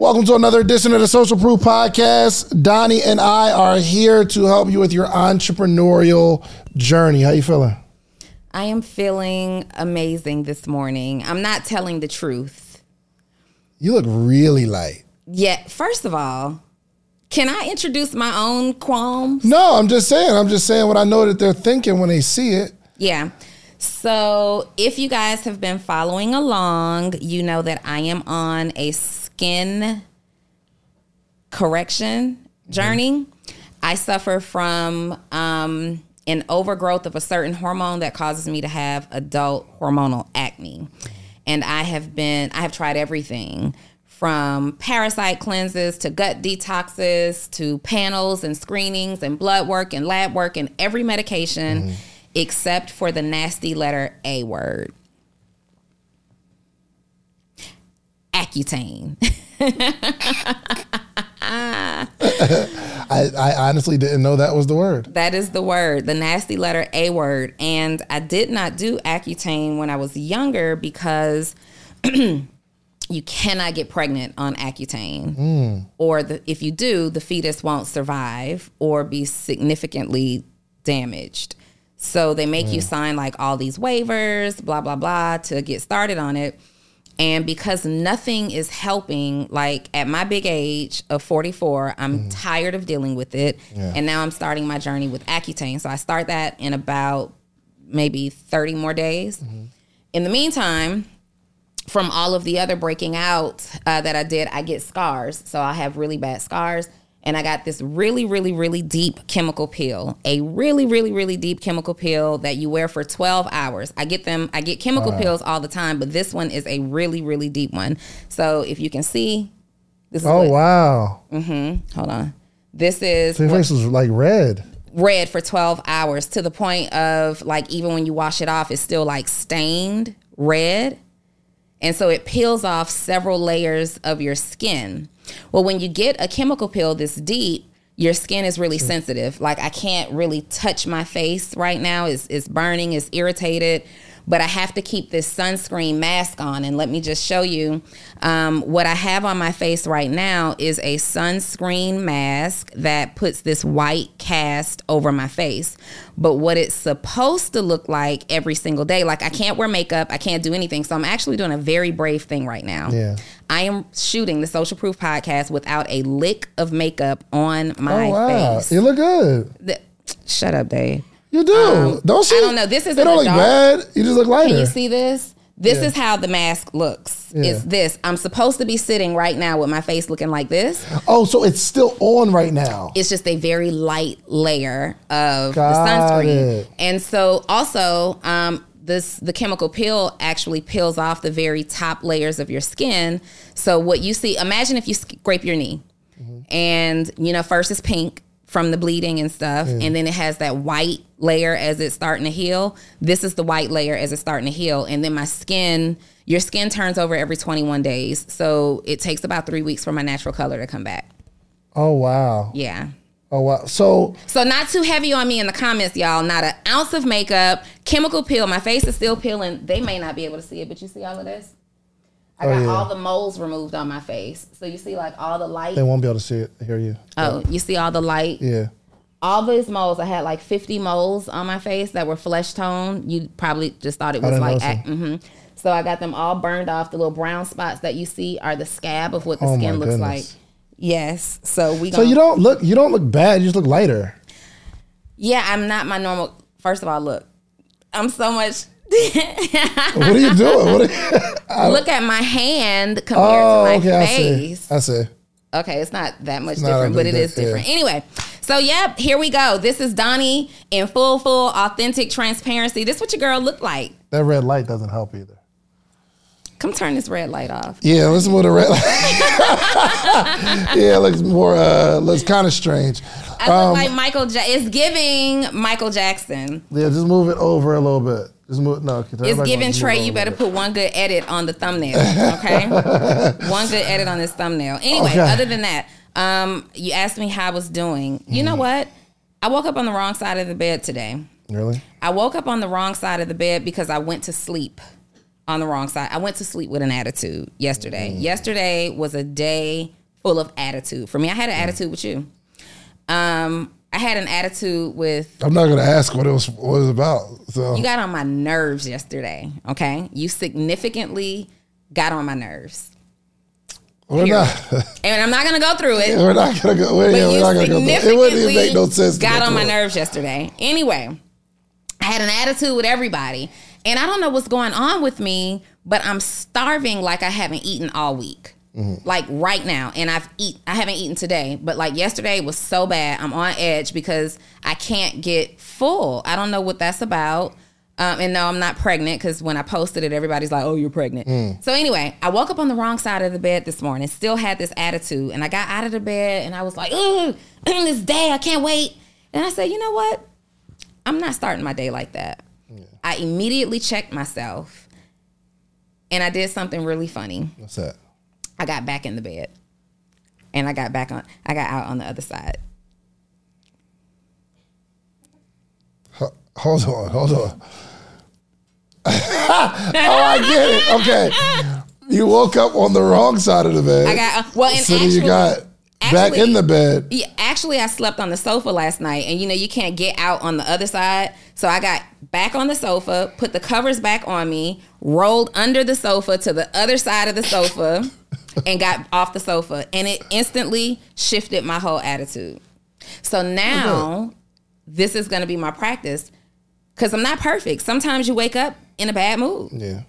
Welcome to another edition of the Social Proof Podcast. Donni and I are here to help you with your entrepreneurial journey. How you feeling? I am feeling amazing this morning. I'm not telling the truth. You look really light. Yeah, first of all, can I introduce my own qualms? No, I'm just saying. I'm just saying what I know that they're thinking when they see it. Yeah. So, if you guys have been following along, you know that I am on a skin correction journey. I suffer from um, an overgrowth of a certain hormone that causes me to have adult hormonal acne. And I have been, I have tried everything from parasite cleanses to gut detoxes to panels and screenings and blood work and lab work and every medication except for the nasty letter A word. Accutane. I, I honestly didn't know that was the word. That is the word, the nasty letter A word. And I did not do Accutane when I was younger because you cannot get pregnant on Accutane. Hmm. Or the, if you do, the fetus won't survive or be significantly damaged. So they make you hmm. sign like all these waivers, blah, blah, blah, to get started on it. And because nothing is helping, like at my big age of 44, I'm tired of dealing with it. And now I'm starting my journey with Accutane. So I start that in about maybe 30 more days. In the meantime, from all of the other breaking out uh, that I did, I get scars. So I have really bad scars. And I got this really, really, really deep chemical peel. A really, really, really deep chemical peel that you wear for 12 hours. I get them, I get chemical peels all the time, but this one is a really, really deep one. So if you can see, this is Oh what, wow! Mm-hmm. hold on. This is So your what- face was like red. red for 12 hours to the point of like even when you wash it off it's still like stained red and so it peels off several layers of your skin well when you get a chemical peel this deep your skin is really sensitive like i can't really touch my face right now it's, it's burning it's irritated but I have to keep this sunscreen mask on. And let me just show you um, what I have on my face right now is a sunscreen mask that puts this white cast over my face. But what it's supposed to look like every single day, like I can't wear makeup, I can't do anything. So I'm actually doing a very brave thing right now. Yeah. I am shooting the Social Proof podcast without a lick of makeup on my oh wow! face. You look good. The- shut up, Dave. You do. Um, don't see? I don't know. This isn't don't look bad. You just look lighter. Can you see this? This Yeah. is how the mask looks. Yeah. It's this. I'm supposed to be sitting right now with my face looking like this. Oh, so it's still on right now. It's just a very light layer of Got the sunscreen. it. And so also, um, this the chemical peel actually peels off the very top layers of your skin. So what you see, imagine if you scrape your knee, and you know first it's pink from the bleeding and stuff, and then it has that white layer as it's starting to heal. This is the white layer as it's starting to heal, and then my skin. Your skin turns over every 21 days, so it takes about three weeks for my natural color to come back. Oh wow! Yeah. Oh wow! So So not too heavy on me in the comments, y'all. Not an ounce of makeup, chemical peel. My face is still peeling. They may not be able to see it, but you see all of this. I Oh, got yeah. all the moles removed on my face. So you see like all the light. they won't be able to see it. Hear you? Oh, you see all the light. Yeah. All these moles. I had like 50 moles on my face that were flesh tone. You probably just thought it was like. notice ac- mhm. So I got them all burned off. The little brown spots that you see are the scab of what the Oh, skin looks goodness. like. Yes. So we. So you don't look you don't look bad. You just look lighter. Yeah, I'm not my normal. First of all, look, I'm so much. What are you doing? What are you, look at my hand compared oh, to my okay. I see. face. I see. Okay, it's not that much not different, but it is diff- yeah. different. Anyway, so yep, here we go. This is Donni in full, full, authentic transparency. This is what your girl looked like. That red light doesn't help either. Come turn this red light off. Yeah, let's move the red light. yeah, it looks more. uh Looks kind of strange. I Um, look like Michael. Ja- it's giving Michael Jackson. Yeah, just move it over a little bit. Just move. No, It's giving Trey. You better bit. put one good edit on the thumbnail. Okay, one good edit on this thumbnail. Anyway, Okay. other than that, um, you asked me how I was doing. You Mm-hmm. know what? I woke up on the wrong side of the bed today. Really? I woke up on the wrong side of the bed because I went to sleep on the wrong side. I went to sleep with an attitude yesterday. Yesterday was a day full of attitude for me. I had an attitude with you. Um, I had an attitude with I'm not gonna ask what it was what it was about. So you got on my nerves yesterday. Okay, you significantly got on my nerves, we're period. not and I'm not gonna go through it. we're not gonna go. We're, yeah, we're not gonna go. Through. It It wouldn't even make no sense. to Got go on my nerves yesterday. Anyway, I had an attitude with everybody, and I don't know what's going on with me, but I'm starving like I haven't eaten all week. Mm-hmm. Like right now, and I've eat. I haven't eaten today, but like yesterday was so bad. I'm on edge because I can't get full. I don't know what that's about. Um, and no, I'm not pregnant because when I posted it, everybody's like, "Oh, you're pregnant." Mm. So anyway, I woke up on the wrong side of the bed this morning. Still had this attitude, and I got out of the bed and I was like, "Ugh, this day I can't wait." And I said, "You know what? I'm not starting my day like that." I immediately checked myself, and I did something really funny. What's that? I got back in the bed, and I got back on. I got out on the other side. Hold on, hold on. oh, I get it. Okay, you woke up on the wrong side of the bed. I got uh, well, and so actually, you got back in the bed. Yeah, actually, I slept on the sofa last night, and you know you can't get out on the other side. So I got back on the sofa, put the covers back on me, rolled under the sofa to the other side of the sofa, and got off the sofa, and it instantly shifted my whole attitude. So now, this is going to be my practice because I'm not perfect. Sometimes you wake up in a bad mood. Yeah.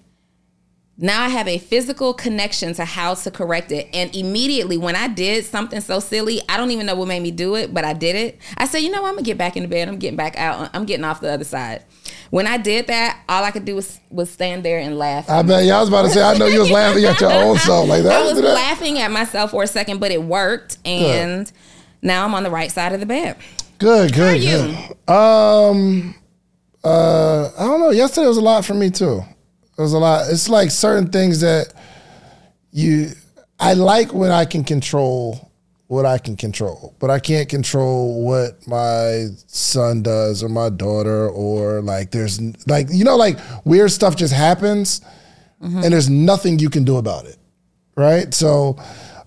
Now I have a physical connection to how to correct it. And immediately when I did something so silly, I don't even know what made me do it, but I did it. I said, you know, what? I'm gonna get back in the bed. I'm getting back out. I'm getting off the other side. When I did that, all I could do was was stand there and laugh. I bet. Yeah, I was about to say. I know you was laughing at your own self like that. I was that. laughing at myself for a second, but it worked. And now I'm on the right side of the bed. Good, good, are you? good. Um, uh, I don't know. Yesterday was a lot for me too. It was a lot. It's like certain things that you. I like when I can control what I can control, but I can't control what my son does or my daughter or like there's like you know like weird stuff just happens, and there's nothing you can do about it, right? So.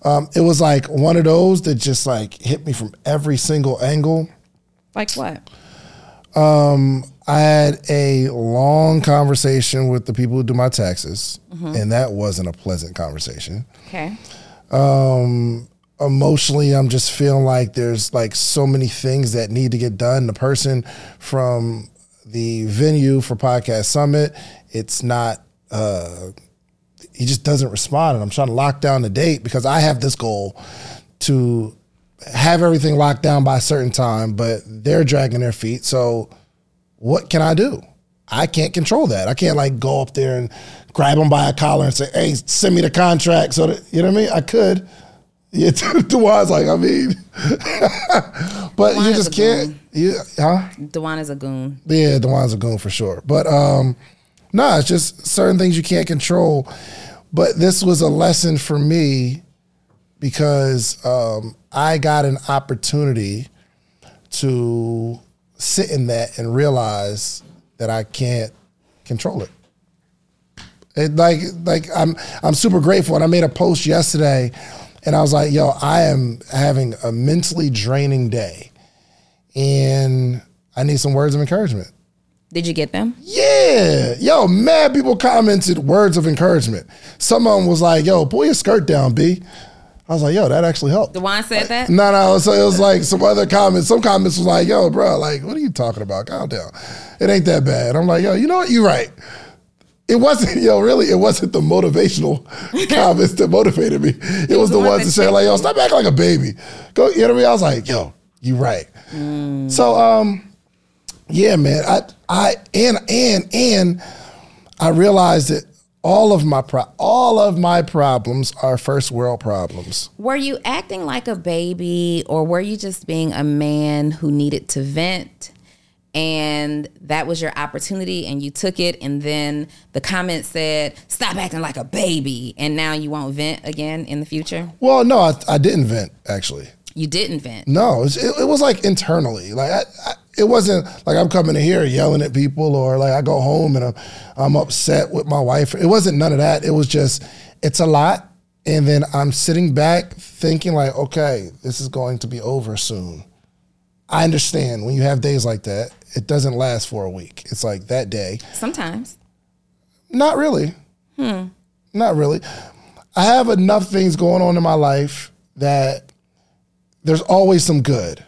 Um, it was like one of those that just like hit me from every single angle. Like what? I had a long conversation with the people who do my taxes, and that wasn't a pleasant conversation. Okay. Emotionally, I'm just feeling like there's like so many things that need to get done. The person from the venue for Podcast Summit, it's not. Uh, he just doesn't respond, and I'm trying to lock down the date because I have this goal to have everything locked down by a certain time, but they're dragging their feet. So what can I do? I can't control that. I can't like go up there and grab them by a collar and say, "Hey, send me the contract." So that you know what I mean. I could. Yeah, Dewan's like, I mean, but Dewan you just can't. Yeah, huh? Dewan is a goon. Yeah, Dewan's a goon for sure. But um, no, it's just certain things you can't control. But this was a lesson for me because um, I got an opportunity to sit in that and realize that I can't control it. It like like I'm I'm super grateful and I made a post yesterday and I was like, yo, I am having a mentally draining day and I need some words of encouragement. Did you get them? Yeah. Yo, mad people commented words of encouragement. Some of them was like, yo, pull your skirt down, B. I was like, yo, that actually helped. Dewan said that? No, no. So it was like some other comments. Some comments was like, yo, bro, like, what are you talking about? Calm down. It ain't that bad. I'm like, yo, you know what? You're right. It wasn't, yo, really, it wasn't the motivational comments that motivated me. It, was, the ones that said, like, yo, stop acting like a baby. Go, you know what I mean? I was like, yo, you right. So, um, yeah, man. I, I, and, and, and I realized that all of my pro- all of my problems are first world problems. Were you acting like a baby or were you just being a man who needed to vent and that was your opportunity and you took it and then the comment said stop acting like a baby and now you won't vent again in the future? Well, no, I, I didn't vent actually. You didn't vent. No, it, it was like internally. Like I, I, it wasn't like I'm coming in here yelling at people or like I go home and I'm, I'm upset with my wife. It wasn't none of that. It was just, it's a lot. And then I'm sitting back thinking like, okay, this is going to be over soon. I understand when you have days like that, it doesn't last for a week. It's like that day. Sometimes. Not really. Hmm. Not really. I have enough things going on in my life that there's always some good.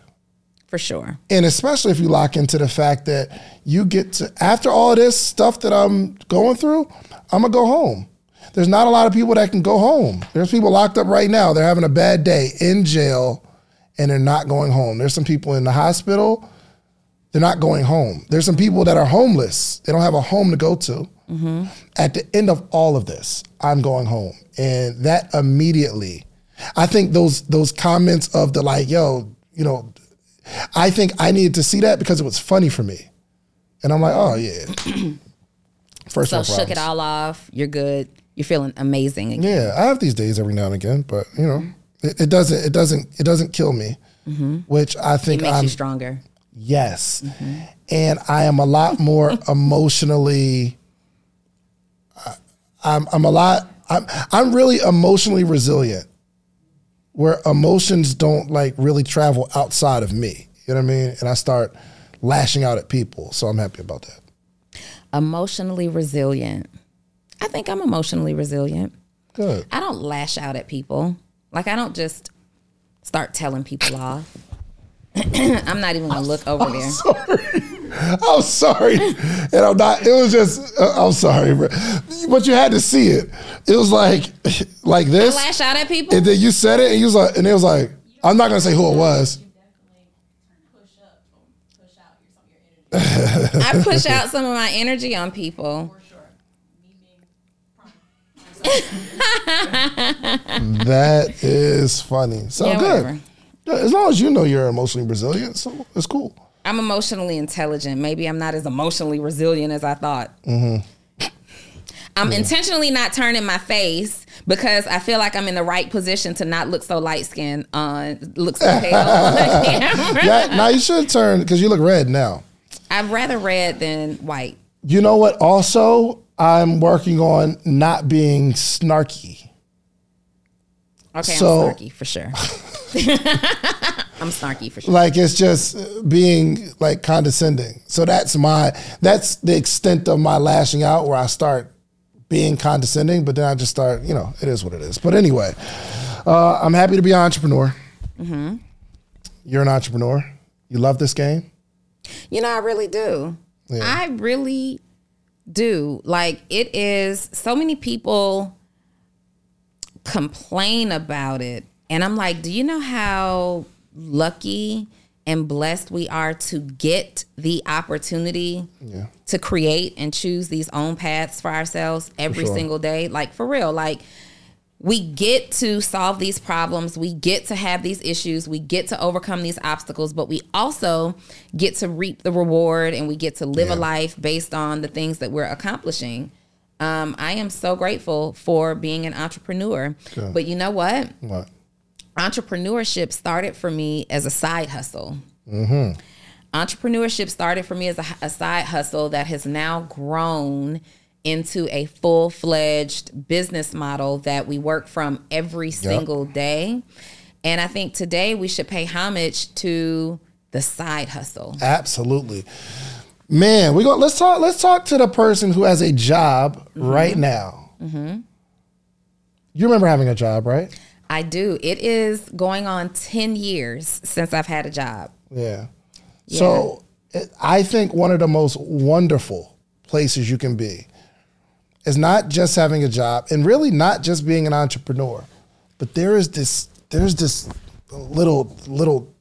For sure. And especially if you lock into the fact that you get to, after all this stuff that I'm going through, I'm going to go home. There's not a lot of people that can go home. There's people locked up right now. They're having a bad day in jail and they're not going home. There's some people in the hospital. They're not going home. There's some people that are homeless. They don't have a home to go to. Mm-hmm. At the end of all of this, I'm going home. And that immediately, I think those those comments of the like, yo, you know, I think I needed to see that because it was funny for me. And I'm like, oh yeah. First so shook it all off. You're good. You're feeling amazing again. Yeah, I have these days every now and again, but you know, it, it doesn't it doesn't it doesn't kill me. Mm-hmm. Which I think it makes I'm, you stronger. Yes. Mm-hmm. And I am a lot more emotionally I'm I'm a lot I'm I'm really emotionally resilient where emotions don't like really travel outside of me. You know what I mean? And I start lashing out at people. So I'm happy about that. Emotionally resilient. I think I'm emotionally resilient. Good. I don't lash out at people. Like I don't just start telling people off. I'm not even gonna look over I'm there. Sorry. I'm sorry, and I'm not. It was just. Uh, I'm sorry, bro. but you had to see it. It was like, like this. I lash out at people, and then you said it, and you was like, and it was like, I'm not gonna say who it was. I push out some of my energy on people. that is funny. So Yeah, good. whatever. As long as you know you're emotionally resilient, so it's cool. I'm emotionally intelligent. Maybe I'm not as emotionally resilient as I thought. Mm-hmm. I'm intentionally not turning my face because I feel like I'm in the right position to not look so light skinned on uh, look so pale on the camera. Yeah, now you should turn because you look red now. I'd rather red than white. You know what? Also, I'm working on not being snarky. Okay, So- I'm snarky for sure. I'm snarky for sure. Like it's just being like condescending. So that's my that's the extent of my lashing out where I start being condescending, but then I just start, you know, it is what it is. But anyway, uh, I'm happy to be an entrepreneur. Mm-hmm. You're an entrepreneur. You love this game. You know, I really do. I really do. Like, it is so many people complain about it. And I'm like, do you know how lucky and blessed we are to get the opportunity Yeah. to create and choose these own paths for ourselves every sure. single day? Like, for real. Like, we get to solve these problems. We get to have these issues. We get to overcome these obstacles, but we also get to reap the reward and we get to live a life based on the things that we're accomplishing. Um, I am so grateful for being an entrepreneur. But you know what? What? Entrepreneurship started for me as a side hustle. Mm-hmm. Entrepreneurship started for me as a, a side hustle that has now grown into a full fledged business model that we work from every single day. And I think today we should pay homage to the side hustle. Absolutely. Man, we go let's talk let's talk to the person who has a job mm-hmm. right now. Mm-hmm. You remember having a job, right? I do. It is going on 10 years since I've had a job. Yeah. So it, I think one of the most wonderful places you can be is not just having a job and really not just being an entrepreneur, but there is this there's this little little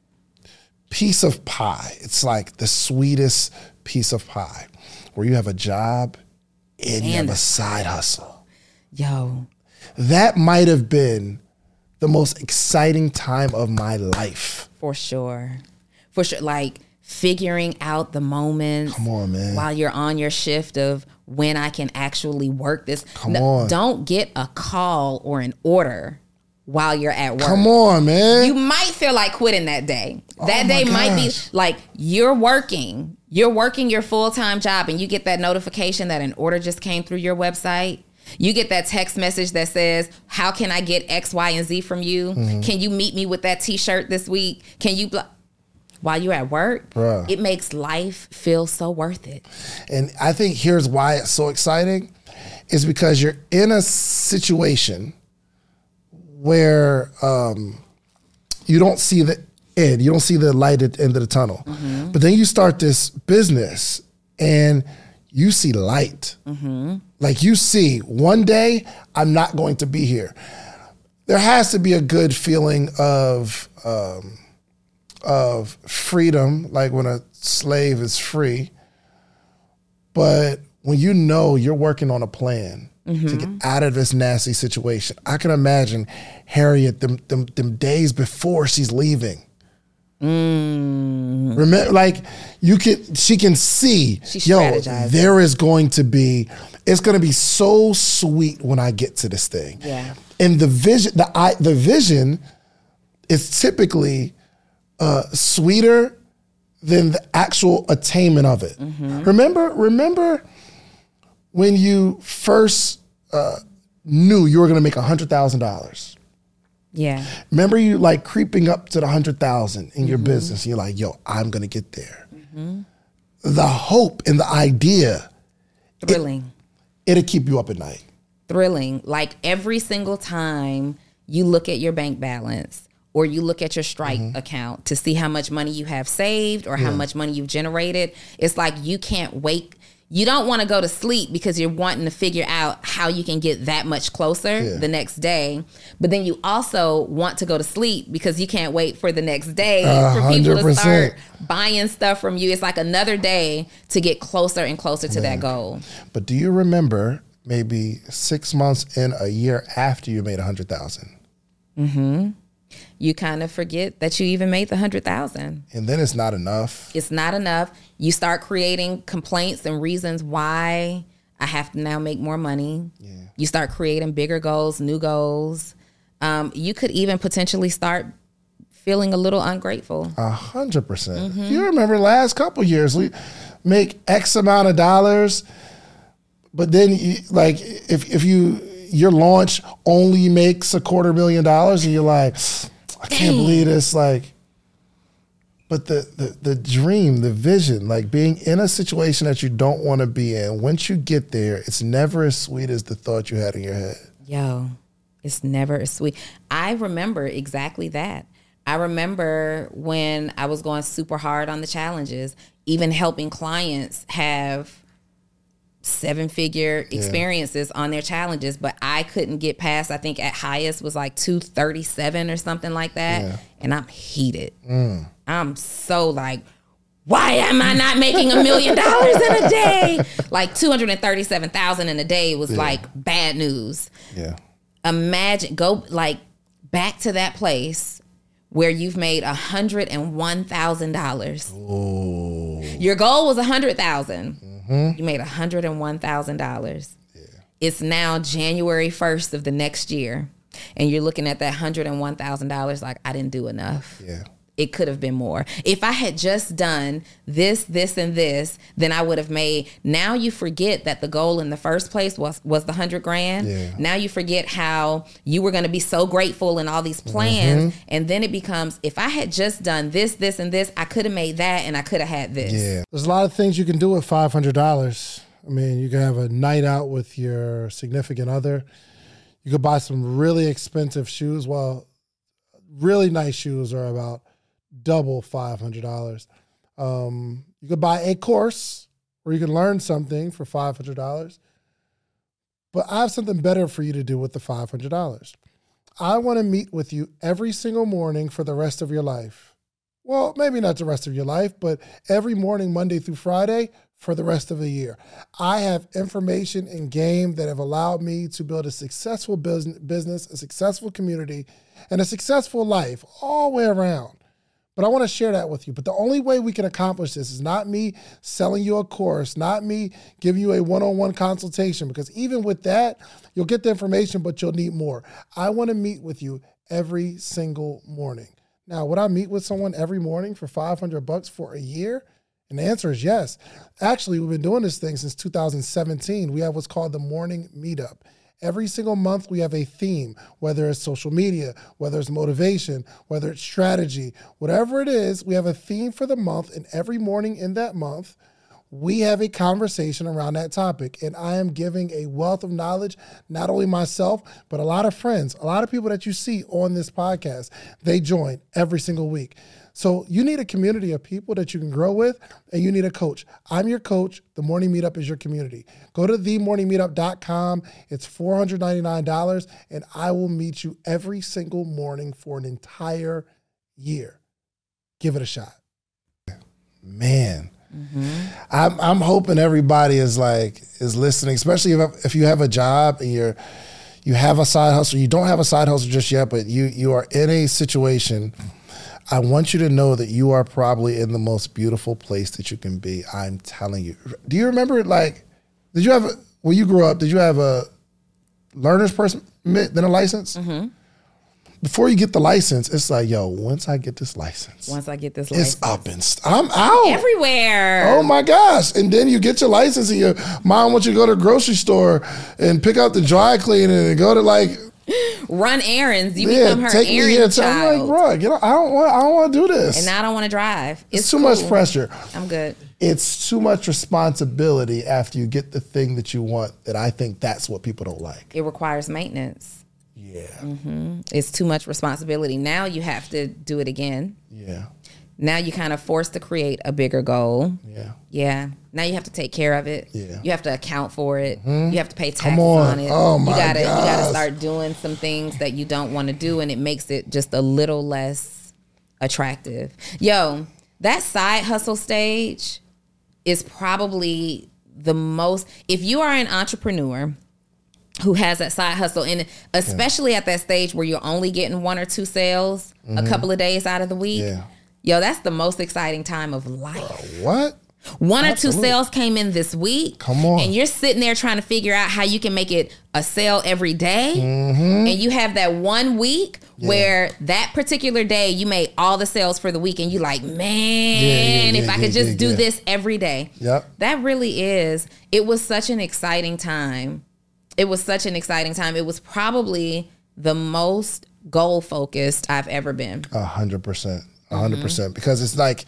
piece of pie. It's like the sweetest piece of pie where you have a job and, you have a side hustle. Yo, That might have been the most exciting time of my life. for sure. For sure. Like figuring out the moments Come on, man. while you're on your shift of when I can actually work this. Come No, on. Don't get a call or an order while you're at work. Come on, man. You might feel like quitting that day. Oh that Oh my day might be like you're working, you're working your full time job, and you get that notification that an order just came through your website. You get that text message that says, How can I get X, Y, and Z from you? Mm-hmm. Can you meet me with that t shirt this week? Can you, bl-? while you're at work, Bruh. it makes life feel so worth it. And I think here's why it's so exciting is because you're in a situation where um, you don't see the end, you don't see the light at the end of the tunnel. But then you start this business and you see light. Like you see, one day I'm not going to be here. There has to be a good feeling of um, of freedom, like when a slave is free. But when you know you're working on a plan to get out of this nasty situation, I can imagine Harriet them them, them days before she's leaving. Remember, like you can, she can see. She's yo, there is going to be. It's going to be so sweet when I get to this thing. Yeah. And the vision, the I, the vision, is typically uh, sweeter than the actual attainment of it. Remember, remember when you first uh, knew you were going to make hundred thousand dollars. Yeah. Remember you like creeping up to the hundred thousand in your business. You're like, yo, I'm going to get there. The hope and the idea, Thrilling. it'll keep you up at night. thrilling. Like every single time you look at your bank balance or you look at your Stripe Mm-hmm. account to see how much money you have saved or how much money you've generated, it's like you can't wait. You don't want to go to sleep because you're wanting to figure out how you can get that much closer Yeah. the next day. But then you also want to go to sleep because you can't wait for the next day for people hundred to start buying stuff from you. It's like another day to get closer and closer to that goal. But do you remember maybe six months in a year after you made a hundred thousand? Mm-hmm. You kind of forget that you even made the hundred thousand. And then it's not enough. it's not enough. You start creating complaints and reasons why I have to now make more money. You start creating bigger goals, new goals. Um, you could even potentially start feeling a little ungrateful. A hundred percent. You remember last couple years we make X amount of dollars, but then you, like if if you your launch only makes a quarter million dollars and you're like, I can't believe this. Like, but the, the the dream, the vision, like being in a situation that you don't want to be in. Once you get there, it's never as sweet as the thought you had in your head. Yo, it's never as sweet. I remember exactly that. I remember when I was going super hard on the challenges, even helping clients have seven figure experiences on their challenges, but I couldn't get past, I think at highest was like 237 or something like that. Yeah. And I'm heated. Mm. I'm so like, why am I not making a million dollars in a day? Like 237,000 in a day was like bad news Yeah. imagine go like back to that place where you've made a hundred and one thousand dollars. Your goal was a mm. Hundred You made a hundred and one thousand dollars. It's now January first of the next year, and you're looking at that hundred and one thousand dollars like I didn't do enough Yeah. It could have been more. If I had just done this, this, and this, then I would have made. Now you forget that the goal in the first place was was the hundred grand. Yeah. Now you forget how you were going to be so grateful and all these mm-hmm. plans, and then it becomes if I had just done this, this, and this, I could have made that, and I could have had this. Yeah. There's a lot of things you can do with five hundred dollars. I mean, you can have a night out with your significant other. You could buy some really expensive shoes. Well, really nice shoes are about double five hundred dollars. Um, you could buy a course where you can learn something for five hundred dollars. But I have something better for you to do with the five hundred dollars. I want to meet with you every single morning for the rest of your life well, maybe not the rest of your life, but every morning, Monday through Friday, for the rest of the year. I have information and game that have allowed me to build a successful business, a successful community, and a successful life all the way around. But I want to share that with you. But the only way we can accomplish this is not me selling you a course, not me giving you a one on one consultation, because even with that, you'll get the information, but you'll need more. I want to meet with you every single morning. Now, would I meet with someone every morning for 500 bucks for a year? And the answer is yes. Actually, we've been doing this thing since 2017. We have what's called the morning meetup. Every single month, we have a theme, whether it's social media, whether it's motivation, whether it's strategy, whatever it is, we have a theme for the month. And every morning in that month, we have a conversation around that topic. And I am giving a wealth of knowledge, not only myself, but a lot of friends, a lot of people that you see on this podcast. They join every single week. So you need a community of people that you can grow with, and you need a coach. I'm your coach. The Morning Meetup is your community. Go to themorningmeetup.com. It's $499, and I will meet you every single morning for an entire year. Give it a shot. Man. Mm-hmm. I'm I'm hoping everybody is like is listening, especially if if you have a job and you're you have a side hustle. You don't have a side hustle just yet, but you you are in a situation. I want you to know that you are probably in the most beautiful place that you can be. I'm telling you. Do you remember like did you have a, when you grew up? Did you have a learner's permit then a license? Mm-hmm. Before you get the license, it's like, yo, once I get this license, Once I get this license, it's up and st- I'm out. everywhere. Oh my gosh. And then you get your license and your mom wants you to go to the grocery store and pick out the dry cleaning and go to like, Run errands. You yeah, become her take me errand here. So I'm like, child. bro, you know, I don't want I don't want to do this. and I don't want to drive. it's too much pressure. I'm good. It's too much responsibility after you get the thing that you want that I think that's what people don't like. It requires maintenance. Yeah. Mm-hmm. It's too much responsibility. Now you have to do it again. Yeah. Now you kind of forced to create a bigger goal. Yeah. Yeah. Now you have to take care of it. Yeah. You have to account for it. You have to pay taxes on. on. it. Oh, my you gotta you gotta start doing some things that you don't want to do and it makes it just a little less attractive. Yo, that side hustle stage is probably the most if you are an entrepreneur who has that side hustle and especially at that stage where you're only getting one or two sales a couple of days out of the week. Mm-hmm. Yeah. Yo, that's the most exciting time of life. What? One or two sales came in this week. Come on. And you're sitting there trying to figure out how you can make it a sale every day. Mm-hmm. And you have that one week where that particular day you made all the sales for the week and you're like, man, yeah, if I yeah, could just yeah, do yeah. this every day. Yep. That really is. It was such an exciting time. It was such an exciting time. It was probably the most goal focused I've ever been. A hundred percent. Mm-hmm. A hundred percent. Because it's like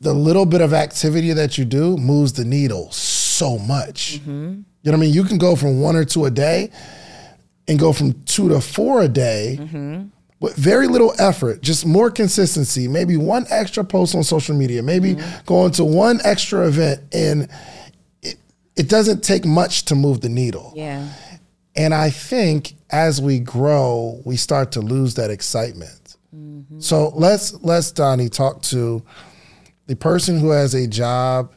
the little bit of activity that you do moves the needle so much. Mm-hmm. You know what I mean? You can go from one or two a day and go from two to four a day mm-hmm. with very little effort, just more consistency, maybe one extra post on social media, maybe going to one extra event and it, it doesn't take much to move the needle. Yeah. And I think as we grow, we start to lose that excitement. Mm-hmm. So let's let's Donni talk to the person who has a job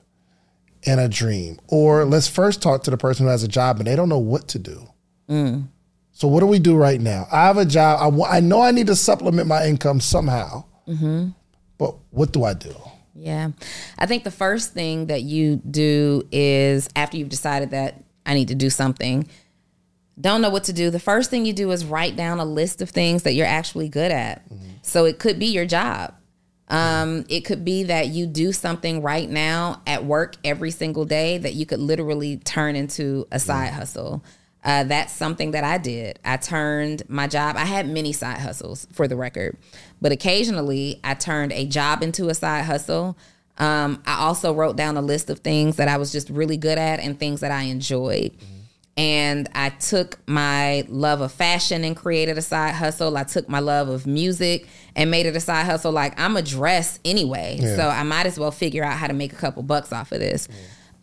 and a dream, or let's first talk to the person who has a job and they don't know what to do. Mm. So what do we do right now? I have a job. I, I know I need to supplement my income somehow, mm-hmm. but what do I do? Yeah. I think the first thing that you do is after you've decided that I need to do something, don't know what to do. The first thing you do is write down a list of things that you're actually good at. So it could be your job. Um, it could be that you do something right now at work every single day that you could literally turn into a side hustle. Uh, that's something that I did. I turned my job. I had many side hustles for the record, but occasionally I turned a job into a side hustle. Um, I also wrote down a list of things that I was just really good at and things that I enjoyed. And I took my love of fashion and created a side hustle. I took my love of music and made it a side hustle. Like I'm a dress anyway, Yeah. so I might as well figure out how to make a couple bucks off of this.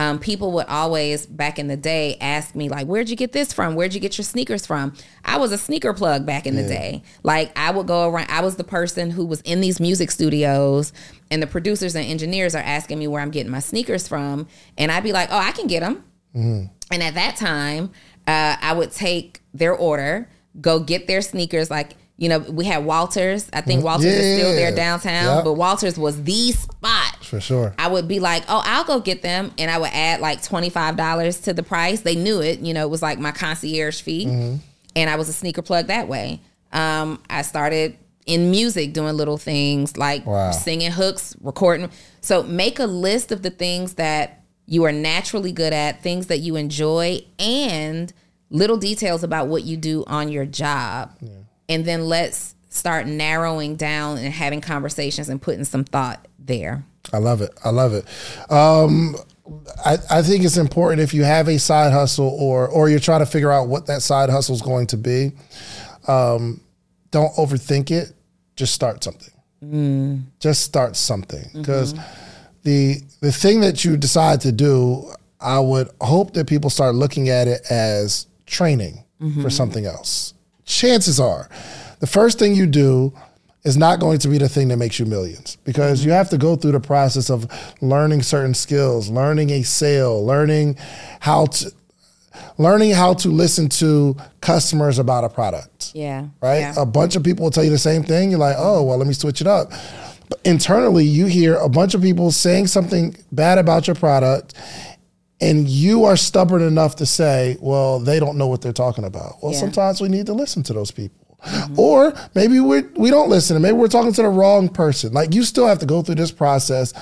Um, people would always back in the day ask me like, "Where'd you get this from? Where'd you get your sneakers from?" I was a sneaker plug back in the day. Like I would go around. I was the person who was in these music studios, and the producers and engineers are asking me where I'm getting my sneakers from, and I'd be like, "Oh, I can get them." And at that time, uh, I would take their order, go get their sneakers. Like, you know, we had Walters. I think Walters is still there downtown, Yep. but Walters was the spot. For sure. I would be like, oh, I'll go get them. And I would add like $25 to the price. They knew it. You know, it was like my concierge fee. And I was a sneaker plug that way. Um, I started in music doing little things like Wow. singing hooks, recording. So make a list of the things that you are naturally good at, things that you enjoy, and little details about what you do on your job. And then let's start narrowing down and having conversations and putting some thought there. I love it. I love it. Um, I, I think it's important if you have a side hustle or or you're trying to figure out what that side hustle is going to be. Um, don't overthink it. Just start something. Just start something because the the thing that you decide to do, I would hope that people start looking at it as training for mm-hmm. something else. Chances are, the first thing you do is not going to be the thing that makes you millions because you mm-hmm. have to go through the process of learning certain skills, learning a sale, learning how to learning how to listen to customers about a product Yeah. right? Yeah. A bunch of people will tell you the same thing. You're like, oh, well, let me switch it up. But internally, you hear a bunch of people saying something bad about your product, and you are stubborn enough to say, well, they don't know what they're talking about. Well, Yeah. sometimes we need to listen to those people. Mm-hmm. Or maybe we we don't listen, and maybe we're talking to the wrong person. Like you still have to go through this process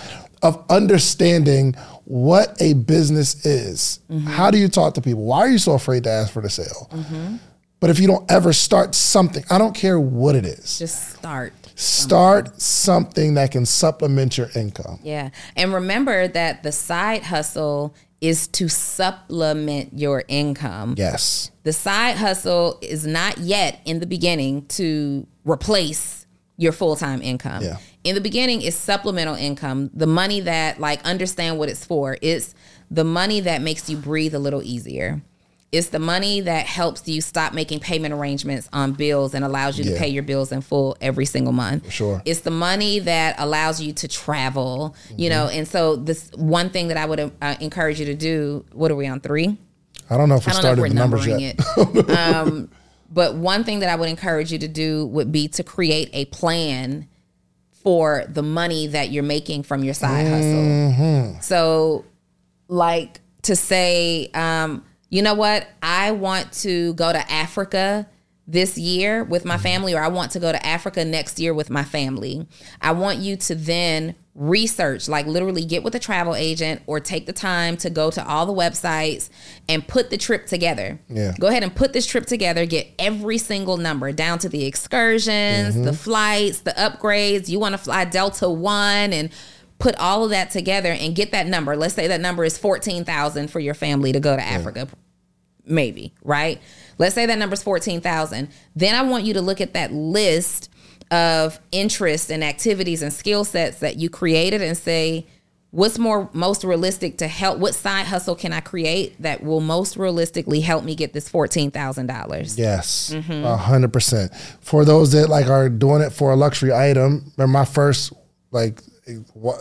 of understanding what a business is. Mm-hmm. How do you talk to people? Why are you so afraid to ask for the sale? Mm-hmm. But if you don't ever start something, I don't care what it is, Just start. Start something that can supplement your income. Yeah. And remember that the side hustle is to supplement your income. Yes. The side hustle is not yet in the beginning to replace your full-time income. Yeah. In the beginning it's supplemental income, the money that like understand what it's for. It's the money that makes you breathe a little easier. It's the money that helps you stop making payment arrangements on bills and allows you Yeah. to pay your bills in full every single month. sure. It's the money that allows you to travel, you Mm-hmm. know. And so this one thing that I would uh, encourage you to do. What are we on three? I don't know if we I don't know if started we're the numbers yet. it. um, but one thing that I would encourage you to do would be to create a plan for the money that you're making from your side Mm-hmm. hustle. So, like to say, um, you know what, I want to go to Africa this year with my mm-hmm. family, or I want to go to Africa next year with my family. I want you to then research, like literally get with a travel agent or take the time to go to all the websites and put the trip together. Yeah. Go ahead and put this trip together, get every single number down to the excursions, the mm-hmm. flights, the upgrades. You want to fly Delta One and put all of that together and get that number. Let's say that number is 14,000 for your family to go to Africa maybe, right? Let's say that number's 14,000. Then I want you to look at that list of interests and activities and skill sets that you created and say, what's more most realistic to help what side hustle can I create that will most realistically help me get this $14,000? Yes, a Mm-hmm. hundred percent. For those that like are doing it for a luxury item, remember my first like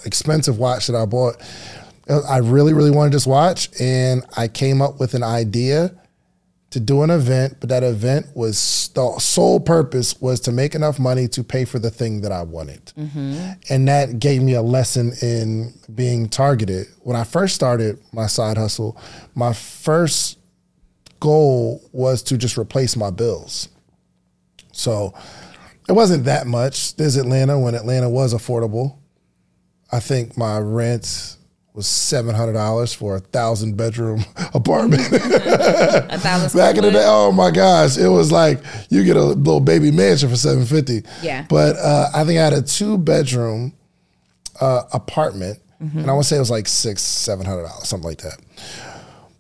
expensive watch that I bought. I really, really wanted this watch, and I came up with an idea to do an event, but that event was the sole purpose was to make enough money to pay for the thing that I wanted, mm-hmm. and that gave me a lesson in being targeted. When I first started my side hustle, my first goal was to just replace my bills. So it wasn't that much. There's Atlanta when Atlanta was affordable. I think my rent was seven hundred dollars for a thousand bedroom apartment. A thousand Back in the day, oh my gosh, it was like you get a little baby mansion for seven fifty. Yeah. But uh, I think I had a two bedroom uh, apartment, and I would say it was like six, seven hundred dollars, something like that.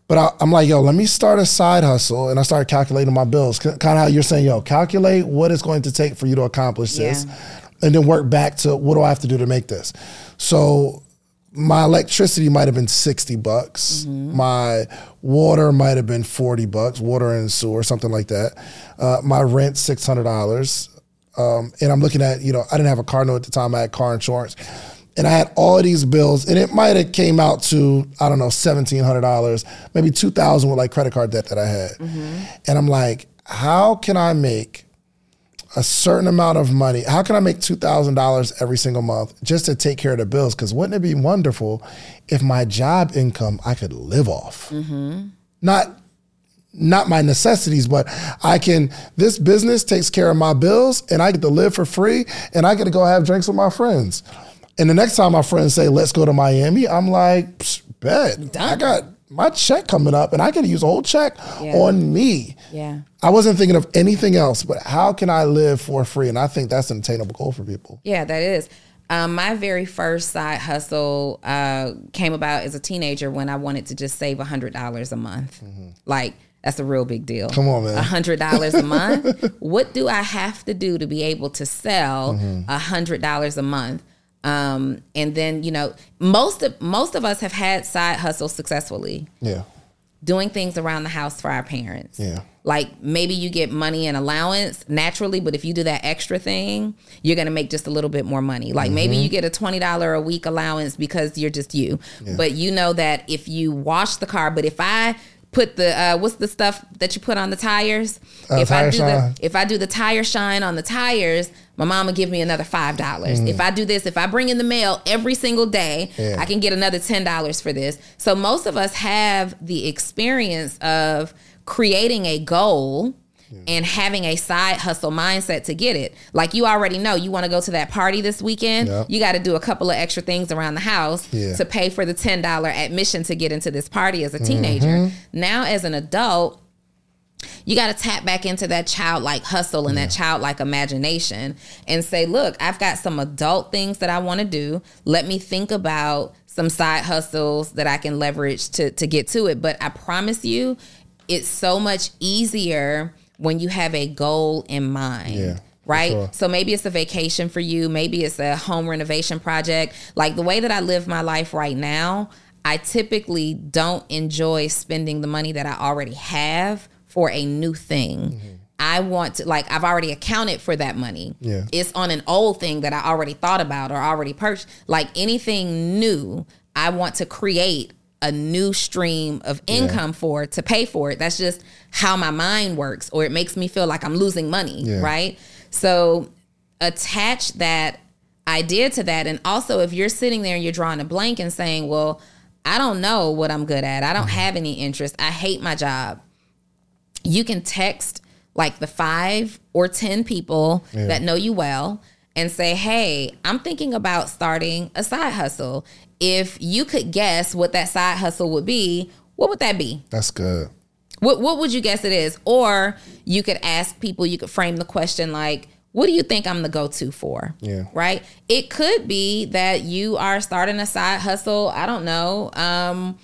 But I, I'm like, yo, let me start a side hustle, and I started calculating my bills. Kind of how you're saying, yo, calculate what it's going to take for you to accomplish this, and then work back to what do I have to do to make this. So my electricity might have been 60 bucks. My water might have been 40 bucks, water and sewer, something like that. Uh, my rent, $600. Um, and I'm looking at, you know, I didn't have a car note at the time. I had car insurance. And I had all these bills, and it might have came out to, I don't know, $1,700, maybe 2000 with like credit card debt that I had. And I'm like, how can I make a certain amount of money. How can I make two thousand dollars every single month just to take care of the bills? Because wouldn't it be wonderful if my job income I could live off, mm-hmm. not not my necessities, but I can, this business takes care of my bills and I get to live for free and I get to go have drinks with my friends. And the next time my friends say, let's go to Miami, I'm like, "Psh, bet. Done. I got my check coming up and I can use a whole check Yeah. on me. Yeah. I wasn't thinking of anything else, but how can I live for free? And I think that's an attainable goal for people. Yeah, that is. Um, my very first side hustle uh, came about as a teenager when I wanted to just save hundred dollars a month. Like that's a real big deal. Mm-hmm. Come on, man. hundred dollars a month. what do I have to do to be able to sell Mm-hmm. hundred dollars a month? Um, and then you know, most of most of us have had side hustles successfully, Yeah. doing things around the house for our parents. Yeah. Like maybe you get money and allowance naturally, but if you do that extra thing, you're gonna make just a little bit more money. Like maybe you get a twenty dollar a week allowance because you're just you. But you know that if you wash the car, but if I put the uh, what's the stuff that you put on the tires? Uh, if I do shine. the if I do the tire shine on the tires, my mama give me another five dollars. If I do this, if I bring in the mail every single day, Yeah. I can get another ten dollars for this. So most of us have the experience of creating a goal and having a side hustle mindset to get it. Like you already know you want to go to that party this weekend, Yep. you got to do a couple of extra things around the house Yeah. to pay for the $10 admission to get into this party as a teenager. Mm-hmm. Now as an adult, you got to tap back into that childlike hustle and that childlike imagination and say, look, I've got some adult things that I want to do. Let me think about some side hustles that I can leverage to, to get to it. But I promise you, it's so much easier when you have a goal in mind. Yeah, Right. sure. So maybe it's a vacation for you. Maybe it's a home renovation project. Like the way that I live my life right now, I typically don't enjoy spending the money that I already have for a new thing. Mm-hmm. I want to like I've already accounted for that money. Yeah. It's on an old thing that I already thought about or already purchased. Like anything new, I want to create a new stream of income for to pay for it. That's just how my mind works or it makes me feel like I'm losing money, Yeah. right? So attach that idea to that and also if you're sitting there and you're drawing a blank and saying, "Well, I don't know what I'm good at. I don't Mm-hmm. have any interest. I hate my job." you can text like the five or 10 people that know you well and say, Hey, I'm thinking about starting a side hustle. If you could guess what that side hustle would be, what would that be? That's good. What, what would you guess it is? Or you could ask people, you could frame the question like, what do you think I'm the go to for? Yeah. Right? It could be that you are starting a side hustle. I don't know. Um,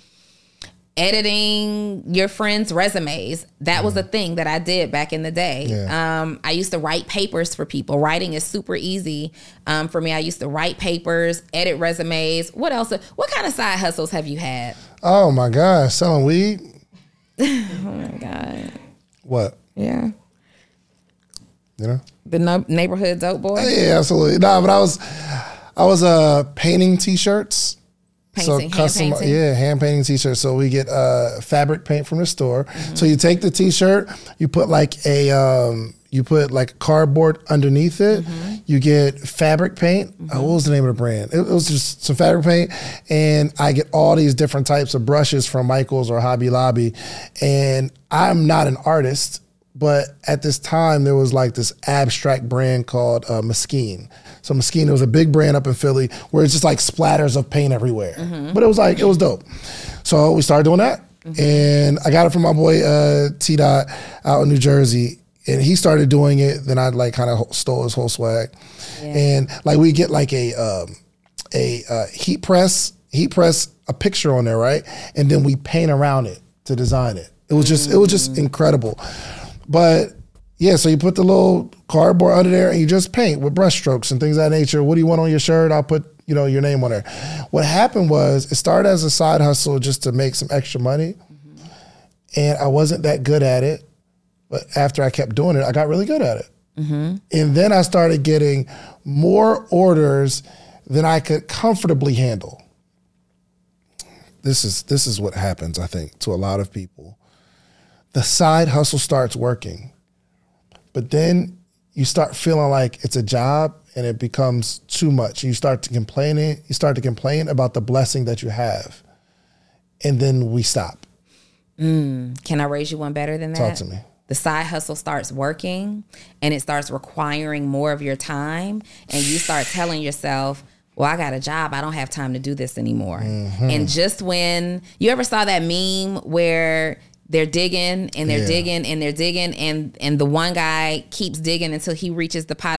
editing your friends' resumes. That was a thing that I did back in the day. Yeah. Um, I used to write papers for people. Writing is super easy um, for me. I used to write papers, edit resumes. What else? What kind of side hustles have you had? Oh my God, selling weed? Oh my God. What? Yeah. You know? The no- neighborhood dope boy. Yeah, absolutely. No, but I was I was uh painting t-shirts. Painting, hand painting. yeah, hand painting t-shirts. So we get uh fabric paint from the store. Mm-hmm. So you take the t-shirt, you put like a um you put like cardboard underneath it. Mm-hmm. You get fabric paint. Uh, what was the name of the brand? It, it was just some fabric paint, and I get all these different types of brushes from Michaels or Hobby Lobby. And I'm not an artist, but at this time there was like this abstract brand called uh, Mesquite. So Mesquite was a big brand up in Philly where it's just like splatters of paint everywhere. But it was like it was dope. So we started doing that, and I got it from my boy uh, T Dot out in New Jersey. And he started doing it. Then I like kind of stole his whole swag, and like we get like a um, a uh, heat press, heat press a picture on there, right? And then we paint around it to design it. It was just it was just incredible. But yeah, so you put the little cardboard under there and you just paint with brush strokes and things of that nature. What do you want on your shirt? I'll put, you know, your name on there. What happened was it started as a side hustle just to make some extra money. And I wasn't that good at it. But after I kept doing it, I got really good at it. Mm-hmm. And then I started getting more orders than I could comfortably handle. This is this is what happens, I think, to a lot of people. The side hustle starts working, but then you start feeling like it's a job and it becomes too much. You start to complain it. You start to complain about the blessing that you have, and then we stop. Can I raise you one better than that? Talk to me. The side hustle starts working and it starts requiring more of your time, and you start telling yourself, well, I got a job. I don't have time to do this anymore. Mm-hmm. And just when you ever saw that meme where they're digging and they're Yeah. digging and they're digging, and and the one guy keeps digging until he reaches the pot.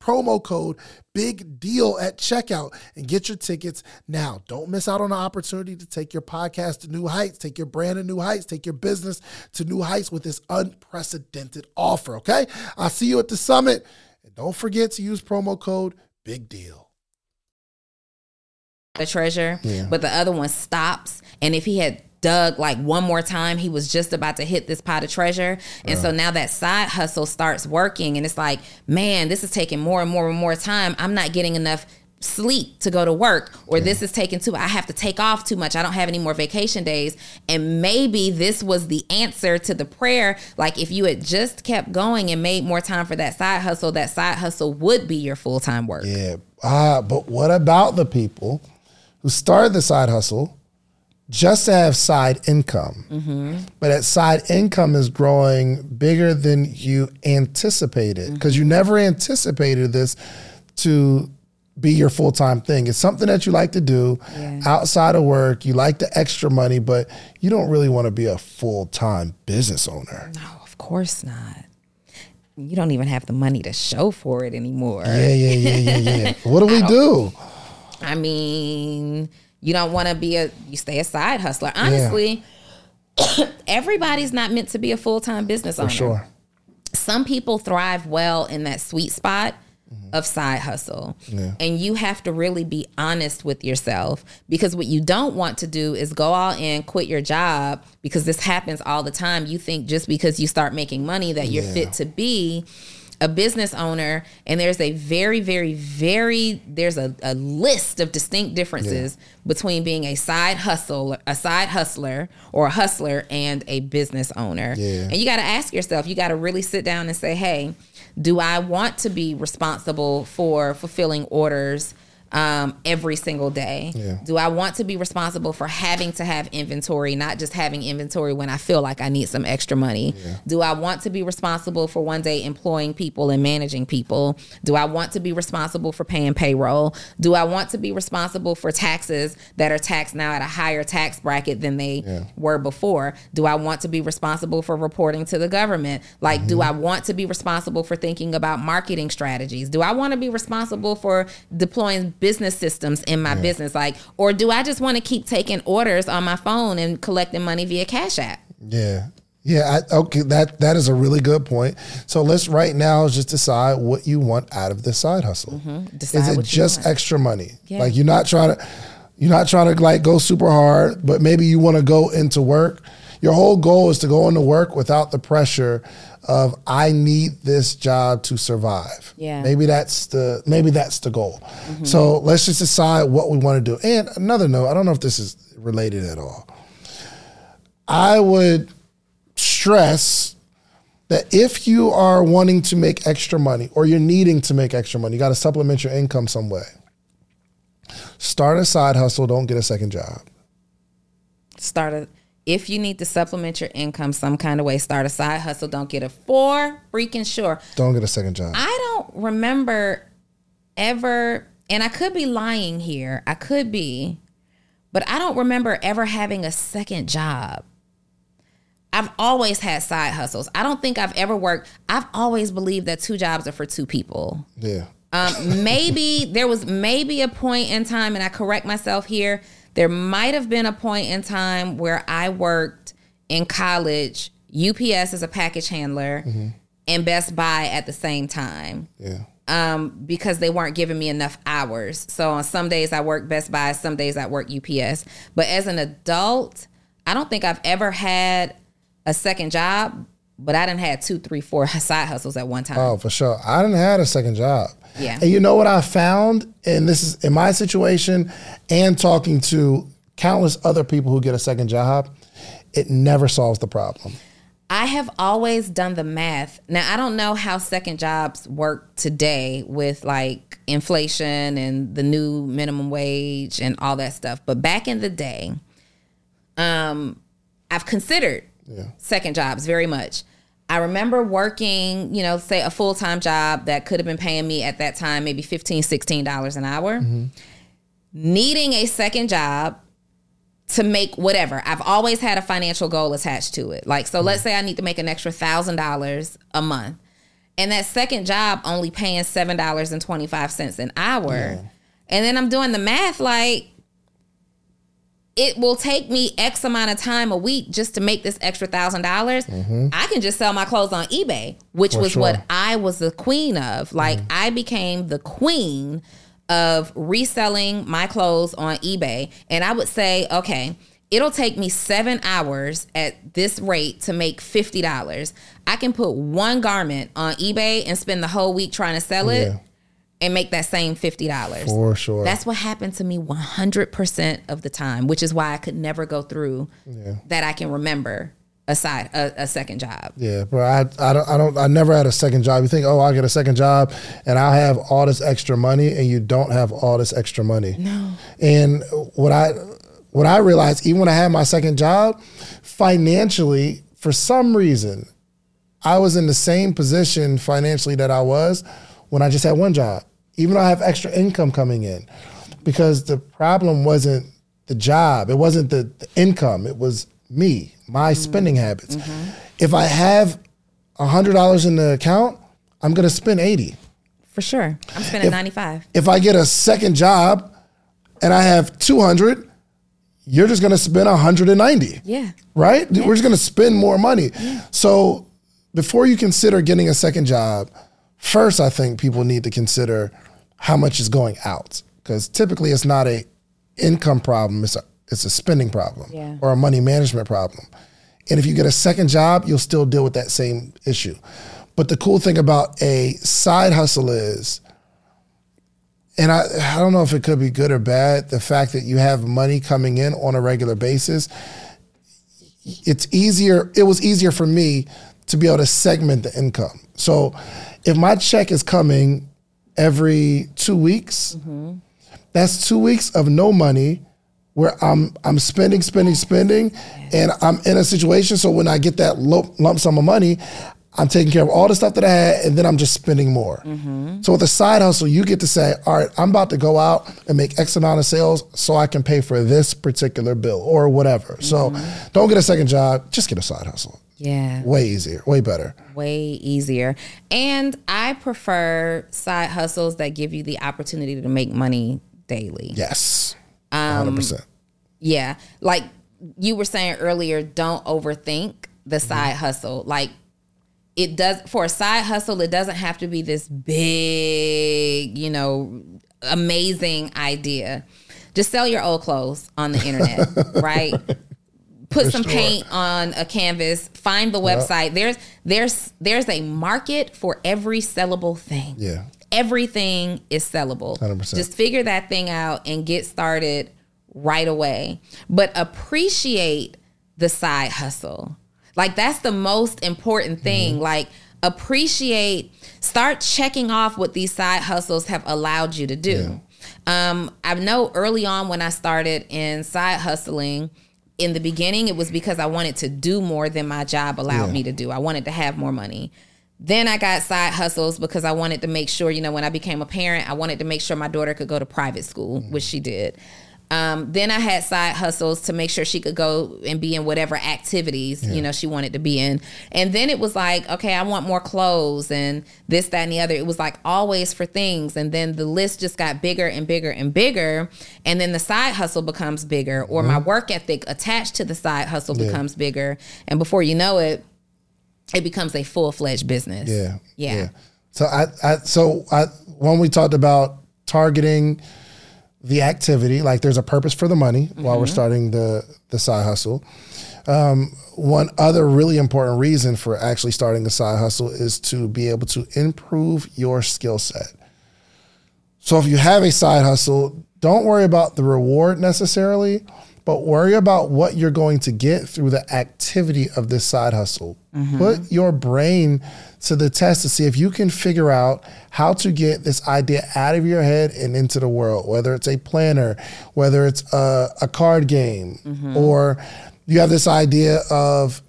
promo code big deal at checkout and get your tickets now. Don't miss out on the opportunity to take your podcast to new heights, take your brand to new heights, take your business to new heights with this unprecedented offer, okay? I'll see you at the summit. And don't forget to use promo code big deal. the treasure, Yeah. but the other one stops. And if he had dug like one more time, he was just about to hit this pot of treasure. And so now that side hustle starts working, and it's like, man, this is taking more and more and more time. I'm not getting enough sleep to go to work or this is taking too I have to take off too much. I don't have any more vacation days. And maybe this was the answer to the prayer like if you had just kept going and made more time for that side hustle, that side hustle would be your full-time work. Yeah. Ah, but what about the people who started the side hustle just to have side income? But that side income is growing bigger than you anticipated because you never anticipated this to be your full time thing. It's something that you like to do Yeah. outside of work. You like the extra money, but you don't really want to be a full time business owner. No, of course not. You don't even have the money to show for it anymore. Yeah, yeah, yeah, yeah, yeah. what do we do? I mean, you don't want to be a you stay a side hustler. Honestly, everybody's not meant to be a full-time business owner. For sure. some people thrive well in that sweet spot of side hustle. And you have to really be honest with yourself because what you don't want to do is go all in, quit your job because this happens all the time. You think just because you start making money that you're Yeah. fit to be a business owner and there's a very very very there's a, a list of distinct differences between being a side hustle a side hustler or a hustler and a business owner Yeah. and you got to ask yourself you got to really sit down and say hey do i want to be responsible for fulfilling orders um, every single day. Yeah. do i want to be responsible for having to have inventory not just having inventory when i feel like i need some extra money? Do i want to be responsible for one day employing people and managing people? Do i want to be responsible for paying payroll? Do i want to be responsible for taxes that are taxed now at a higher tax bracket than they Yeah. were before? Do i want to be responsible for reporting to the government? Like do i want to be responsible for thinking about marketing strategies? Do i want to be responsible for deploying business systems in my business like or do i just want to keep taking orders on my phone and collecting money via cash app Yeah. Yeah, I, okay, that that is a really good point. So let's right now just decide what you want out of the side hustle. Mm-hmm. Decide Is it just extra money? Yeah. Like you're not trying to you're not trying to like go super hard, but maybe you want to go into work. Your whole goal is to go into work without the pressure of I need this job to survive. Yeah. Mm-hmm. Maybe that's the maybe that's the goal. So let's just decide what we want to do. And another note, I don't know if this is related at all. I would stress that if you are wanting to make extra money or you're needing to make extra money, you got to supplement your income some way. Start a side hustle, don't get a second job. start a if you need to supplement your income some kind of way start a side hustle don't get a for freaking sure Don't get a second job. I don't remember ever, and I could be lying here. I could be, but I don't remember ever having a second job. I've always had side hustles. I don't think I've ever worked. I've always believed that two jobs are for two people. yeah. Um, maybe there was maybe a point in time, and I correct myself here. There might have been a point in time where I worked in college, UPS as a package handler, and Best Buy at the same time Yeah. um, because they weren't giving me enough hours. So on some days I work Best Buy, some days I work UPS. But as an adult, I don't think I've ever had a second job, but I didn't have two, three, four side hustles at one time. Oh, for sure. I didn't have a second job. Yeah. And you know what I found? And this is in my situation and talking to countless other people who get a second job, it never solves the problem. I have always done the math. Now I don't know how second jobs work today with like inflation and the new minimum wage and all that stuff. But back in the day, um, I've considered second jobs very much. I remember working, you know, say a full time job that could have been paying me at that time maybe $15, $16 an hour. Mm-hmm. Needing a second job to make whatever. I've always had a financial goal attached to it. Like, so mm-hmm. let's say I need to make an extra thousand dollars a month. And that second job only paying seven dollars and twenty five cents an hour. And then I'm doing the math like it will take me X amount of time a week just to make this extra thousand dollars. Mm-hmm. I can just sell my clothes on eBay, which For was sure. what I was the queen of. Like mm-hmm. I became the queen of reselling my clothes on eBay. And I would say, okay, it'll take me seven hours at this rate to make $50. I can put one garment on eBay and spend the whole week trying to sell it Yeah. And make that same $50. For sure. That's what happened to me 100% of the time, which is why I could never go through that I can remember a side a, a second job. Yeah, bro. I, I don't I don't I never had a second job. You think, oh, I'll get a second job and I'll have all this extra money, and you don't have all this extra money. No. And what I what I realized, even when I had my second job, financially, for some reason, I was in the same position financially that I was when I just had one job, even though I have extra income coming in. Because the problem wasn't the job, it wasn't the, the income, it was me, my mm-hmm. spending habits. Mm-hmm. If I have $100 in the account, I'm gonna spend 80. For sure. I'm spending 95. If I get a second job and I have 200, you're just gonna spend 190 Yeah. right? We're just going to spend more money. So before you consider getting a second job, first I think people need to consider how much is going out because typically it's not a income problem; it's a it's a spending problem Yeah. or a money management problem. And if you get a second job, you'll still deal with that same issue. But the cool thing about a side hustle is, and I, I don't know if it could be good or bad, the fact that you have money coming in on a regular basis, it's easier, it was easier for me to be able to segment the income. So if my check is coming every two weeks, that's two weeks of no money where I'm I'm spending, spending, spending, and I'm in a situation. So when I get that lump sum of money, I'm taking care of all the stuff that I had, and then I'm just spending more. So with a side hustle, you get to say, all right, I'm about to go out and make X amount of sales so I can pay for this particular bill or whatever. So don't get a second job, just get a side hustle. Yeah. Way easier, way better. way easier. And I prefer side hustles that give you the opportunity to make money daily. Yes. Um, 100%. Yeah. Like you were saying earlier, don't overthink the Mm-hmm. side hustle. Like it does for a side hustle, it doesn't have to be this big, you know, amazing idea. Just sell your old clothes on the internet, right? Put some sure. paint on a canvas, find the website. There's there's there's a market for every sellable thing Yeah. everything is sellable. 100%. Just figure that thing out and get started right away. But appreciate the side hustle. Like that's the most important thing. Mm-hmm. Like appreciate start checking off what these side hustles have allowed you to do. Um, I know early on when I started in side hustling, in the beginning, it was because I wanted to do more than my job allowed Yeah. me to do. I wanted to have more money. Then I got side hustles because I wanted to make sure, you know, when I became a parent, I wanted to make sure my daughter could go to private school, which she did. Um, then I had side hustles to make sure she could go and be in whatever activities, you know, she wanted to be in. And then it was like, okay, I want more clothes and this, that, and the other. It was like always for things. And then the list just got bigger and bigger and bigger. And then the side hustle becomes bigger, or my work ethic attached to the side hustle becomes bigger. And before you know it, it becomes a full fledged business. Yeah. Yeah. So I, I so I when we talked about targeting the activity, like there's a purpose for the money while Mm-hmm. we're starting the the side hustle. Um, one other really important reason for actually starting a side hustle is to be able to improve your skill set. So if you have a side hustle, don't worry about the reward necessarily, but worry about what you're going to get through the activity of this side hustle. Mm-hmm. Put your brain to the test to see if you can figure out how to get this idea out of your head and into the world, whether it's a planner, whether it's a, a card game, mm-hmm. or you have this idea of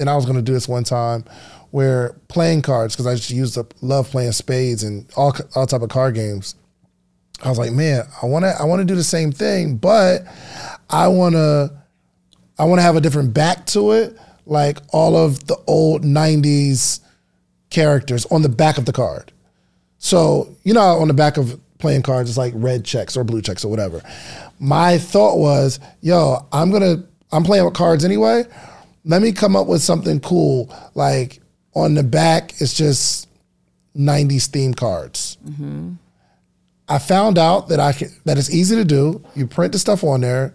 and I was going to do this one time where playing cards because I just used to love playing spades and all all type of card games. I was like, man, I want to I want to do the same thing, but I want to I want to have a different back to it, like all of the old '90s characters on the back of the card. So you know, on the back of playing cards, it's like red checks or blue checks or whatever. My thought was, yo, I'm gonna I'm playing with cards anyway. Let me come up with something cool. Like on the back, it's just '90s themed cards. Mm-hmm. I found out that I can that it's easy to do. You print the stuff on there.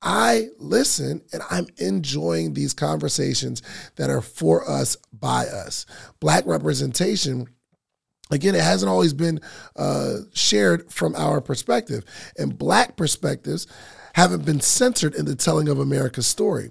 I listen and I'm enjoying these conversations that are for us by us. Black representation Again, it hasn't always been uh, shared from our perspective, and black perspectives haven't been centered in the telling of America's story.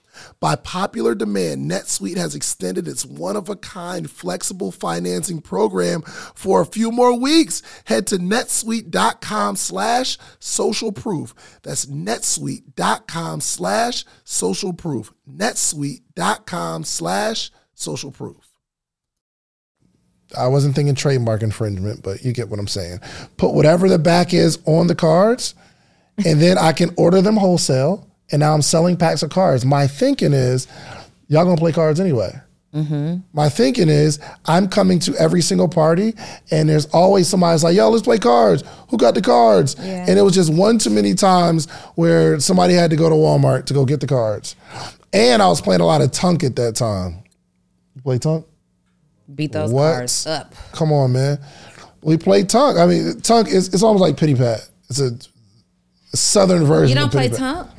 By popular demand, NetSuite has extended its one of a kind flexible financing program for a few more weeks. Head to netsuite.com slash social proof. That's netsuite.com slash social proof. netsuite.com slash social proof. I wasn't thinking trademark infringement, but you get what I'm saying. Put whatever the back is on the cards, and then I can order them wholesale and now I'm selling packs of cards. My thinking is, y'all gonna play cards anyway. Mm-hmm. My thinking is, I'm coming to every single party, and there's always somebody's like, "Yo, let's play cards. Who got the cards?" Yeah. And it was just one too many times where somebody had to go to Walmart to go get the cards. And I was playing a lot of Tunk at that time. You play Tunk? Beat those what? cards up. Come on, man. We play Tunk. I mean, Tunk is it's almost like Pity Pat. It's a, a southern version. You don't play Tunk?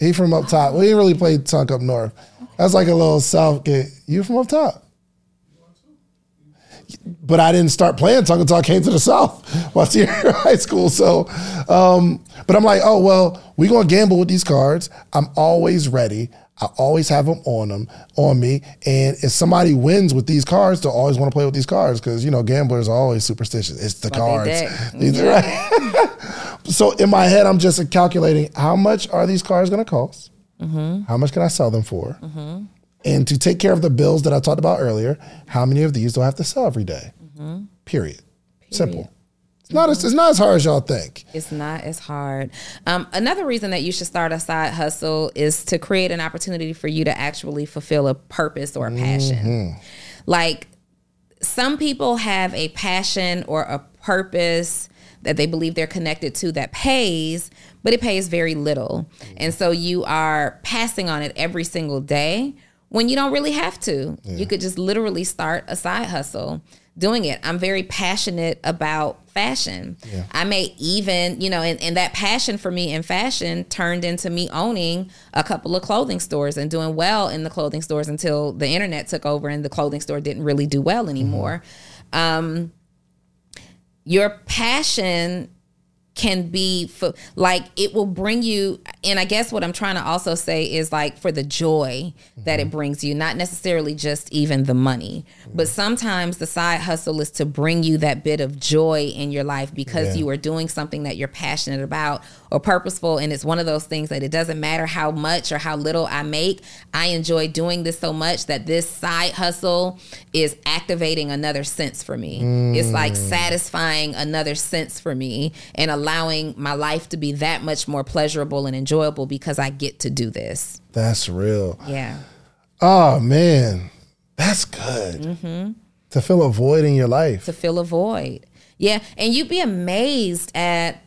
He from up top. We didn't really play Tunk up north. That's like a little south kid. You from up top? But I didn't start playing Tunk until I came to the south while was high school. So, um, but I'm like, oh well, we gonna gamble with these cards. I'm always ready. I always have them on them on me, and if somebody wins with these cards, they'll always want to play with these cards because you know gamblers are always superstitious. It's the cards, right? so in my head, I'm just calculating how much are these cards going to cost, mm-hmm. how much can I sell them for, mm-hmm. and to take care of the bills that I talked about earlier, how many of these do I have to sell every day? Mm-hmm. Period. Period. Simple. It's not, as, it's not as hard as y'all think. It's not as hard. Um, another reason that you should start a side hustle is to create an opportunity for you to actually fulfill a purpose or a passion. Mm-hmm. Like some people have a passion or a purpose that they believe they're connected to that pays, but it pays very little. And so you are passing on it every single day when you don't really have to. Yeah. You could just literally start a side hustle doing it. I'm very passionate about fashion. Yeah. I may even, you know, and, and that passion for me in fashion turned into me owning a couple of clothing stores and doing well in the clothing stores until the internet took over and the clothing store didn't really do well anymore. Mm-hmm. Um, your passion can be for, like it will bring you and I guess what I'm trying to also say is like for the joy that it mm-hmm. brings you, not necessarily just even the money, but mm-hmm. sometimes the side hustle is to bring you that bit of joy in your life because Yeah. you are doing something that you're passionate about or purposeful. And it's one of those things that it doesn't matter how much or how little I make. I enjoy doing this so much that this side hustle is activating another sense for me. It's like mm. satisfying another sense for me and allowing my life to be that much more pleasurable and enjoyable because I get to do this. That's real. Yeah. Oh man, that's good. Mm-hmm. To fill a void in your life. to fill a void. Yeah, and you'd be amazed at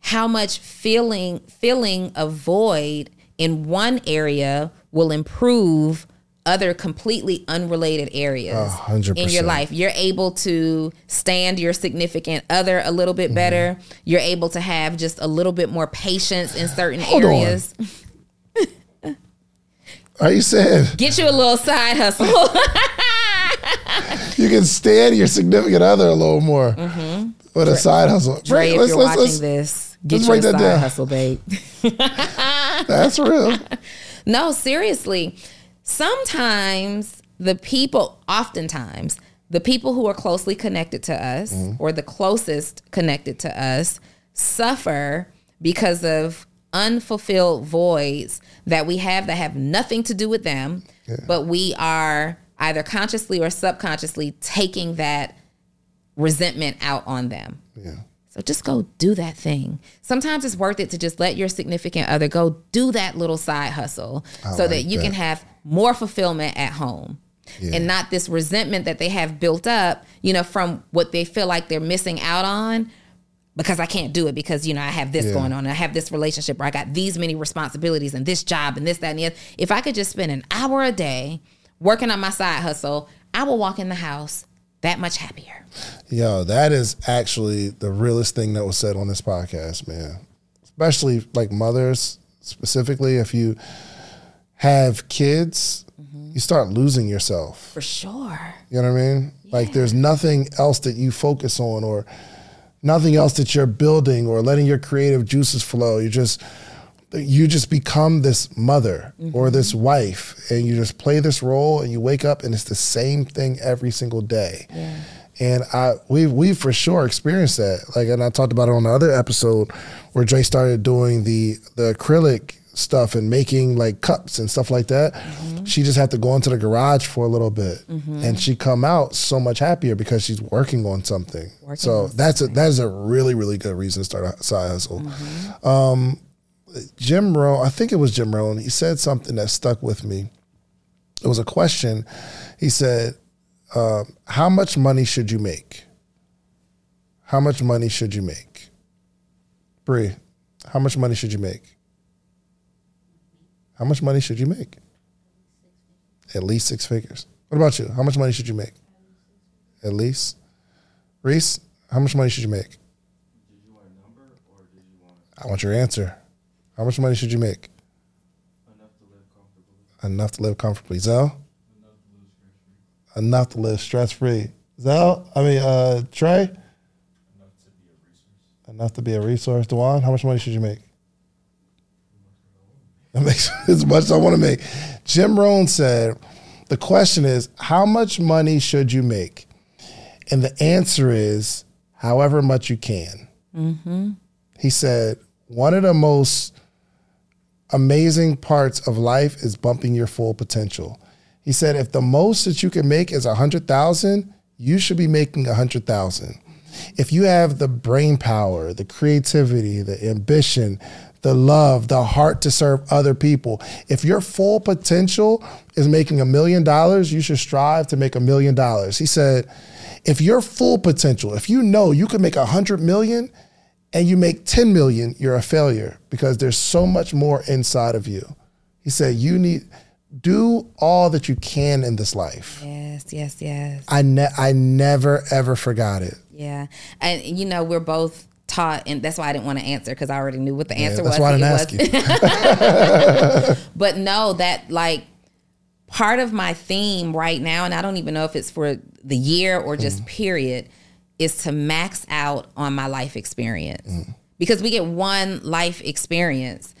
how much feeling filling a void in one area will improve other completely unrelated areas in your life. You're able to stand your significant other a little bit better. You're able to have just a little bit more patience in certain Hold areas. Are you saying Get you a little side hustle. you can stand your significant other a little more with a side hustle? Mm-hmm. Dre, if Let's- you're let's- watching let's- this, get let's you a write that side down. hustle, babe. That's real. No, seriously. Sometimes the people, oftentimes, the people who are closely connected to us mm-hmm. or the closest connected to us suffer because of unfulfilled voids that we have that have nothing to do with them, but we are either consciously or subconsciously taking that resentment out on them. Yeah. So just go do that thing. Sometimes it's worth it to just let your significant other go do that little side hustle so that you that. can have more fulfillment at home. And not this resentment that they have built up, you know, from what they feel like they're missing out on because I can't do it because, you know, I have this Yeah. going on. I have this relationship or I got these many responsibilities and this job and this, that, and the other. If I could just spend an hour a day working on my side hustle, I will walk in the house that much happier. Yo, that is actually the realest thing that was said on this podcast, man. Especially like mothers, specifically, if you have kids, Mm-hmm. you start losing yourself. For sure. You know what I mean? Like there's nothing else that you focus on or nothing else that you're building or letting your creative juices flow. You're just you just become this mother or this wife and you just play this role and you wake up and it's the same thing every single day. And I we we for sure experienced that. Like and I talked about it on the other episode where Dre started doing the the acrylic stuff and making like cups and stuff like that. She just had to go into the garage for a little bit and she come out so much happier because she's working on something. so that's a that is a really, really good reason to start a side hustle. Um, Jim Rohn, I think it was Jim Rohn, he said something that stuck with me. It was a question. He said, um, How much money should you make? How much money should you make? Bree, how much money should you make? How much money should you make? At least six figures. What about you? How much money should you make? At least. Reese, how much money should you make? I want your answer. How much money should you make? Enough to live comfortably. Enough to live comfortably. Zell? Enough to live stress free. Zell? I mean, uh, Trey? Enough to be a resource. Enough to be a resource. Dewan, how much money should you make? That makes as much as I want to make. Jim Rohn said, the question is, how much money should you make? And the answer is, however much you can. He said, one of the most amazing parts of life is bumping your full potential. He said, if the most that you can make is a hundred thousand, you should be making a hundred thousand. If you have the brain power, the creativity, the ambition, the love, the heart to serve other people, if your full potential is making a million dollars, you should strive to make a million dollars. He said, if your full potential, if you know you can make a hundred million, and you make 10 million, you're a failure because there's so much more inside of you. He said, You need, do all that you can in this life. Yes, yes, yes. I, ne- I never, ever forgot it. Yeah. And you know, we're both taught and that's why I didn't want to answer because I already knew what the answer that's was. why I didn't was- ask you. but no, that like part of my theme right now, and I don't even know if it's for the year or just mm. period, is to max out on my life experience. Mm. Because we get one life experience.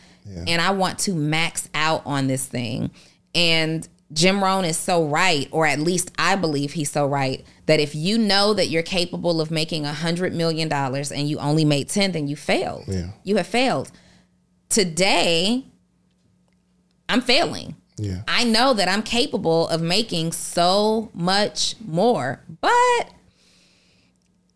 and I want to max out on this thing. And Jim Rohn is so right, or at least I believe he's so right, that if you know that you're capable of making a hundred million dollars and you only made 10, then you failed. Yeah. You have failed. Today, I'm failing. Yeah. I know that I'm capable of making so much more, but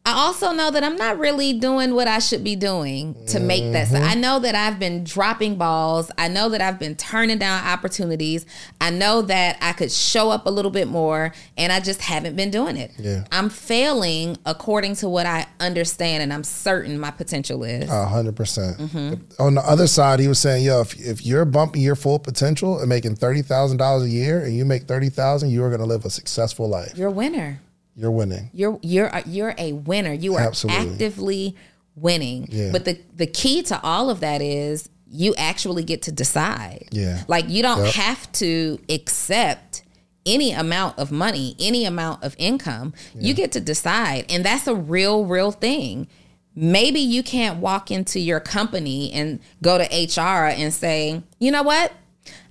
I also know that I'm not really doing what I should be doing to make that. So I know that I've been dropping balls. I know that I've been turning down opportunities. I know that I could show up a little bit more and I just haven't been doing it. Yeah. I'm failing according to what I understand and I'm certain my potential is. A hundred percent. Mm-hmm. On the other side, he was saying, "Yo, if, if you're bumping your full potential and making thirty thousand dollars a year, and you make thirty thousand, you are going to live a successful life. You're a winner. You're winning. You're you're a, you're a winner. You are Absolutely. actively winning. Yeah. But the the key to all of that is you actually get to decide. Yeah. Like you don't Yep. have to accept any amount of money, any amount of income. You get to decide, and that's a real real thing. Maybe you can't walk into your company and go to HR and say, "You know what?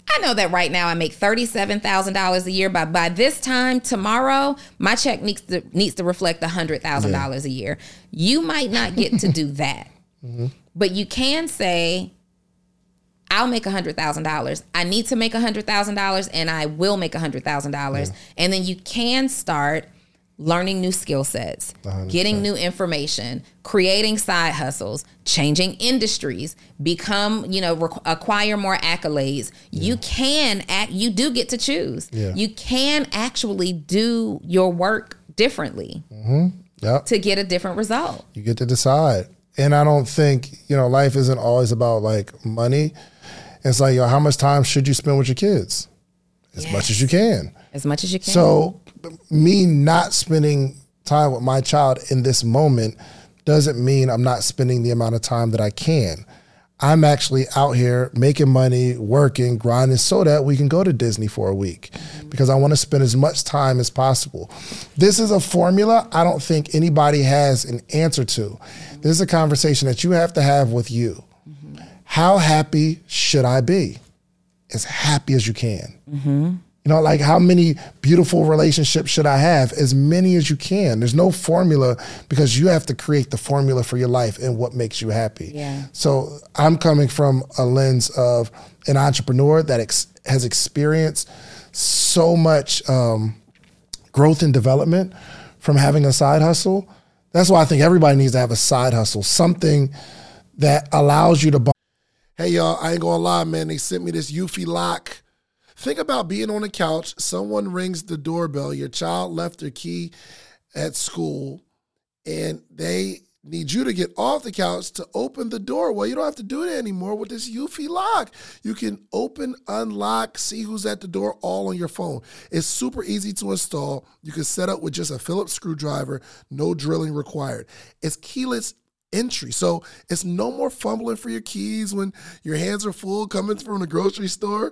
I know that right now I make thirty-seven thousand dollars a year, but by this time tomorrow, my check needs to needs to reflect hundred thousand dollars a year. You might not get to do that, mm-hmm. but you can say, "I'll make hundred thousand dollars. I need to make hundred thousand dollars, and I will make hundred thousand dollars." And then you can start learning new skill sets, getting new information, creating side hustles, changing industries, become, you know, requ- acquire more accolades. You can act, you do get to choose. Yeah. You can actually do your work differently mm-hmm. Yep. to get a different result. You get to decide. And I don't think, you know, life isn't always about like money. It's like, yo, how much time should you spend with your kids? As much as you can. As much as you can. So, me not spending time with my child in this moment doesn't mean I'm not spending the amount of time that I can. I'm actually out here making money, working, grinding so that we can go to Disney for a week because I want to spend as much time as possible. This is a formula I don't think anybody has an answer to. This is a conversation that you have to have with you. How happy should I be? As happy as you can. Mm-hmm. You know, like how many beautiful relationships should I have? As many as you can. There's no formula because you have to create the formula for your life and what makes you happy. Yeah. So I'm coming from a lens of an entrepreneur that ex- has experienced so much um, growth and development from having a side hustle. That's why I think everybody needs to have a side hustle, something that allows you to. Hey y'all, I ain't gonna lie, man. They sent me this Eufy lock. Think about being on the couch, someone rings the doorbell, your child left their key at school, and they need you to get off the couch to open the door. Well, you don't have to do it anymore with this Eufy lock. You can open, unlock, see who's at the door all on your phone. It's super easy to install. You can set up with just a Phillips screwdriver, no drilling required. It's keyless entry. So it's no more fumbling for your keys when your hands are full coming from the grocery store.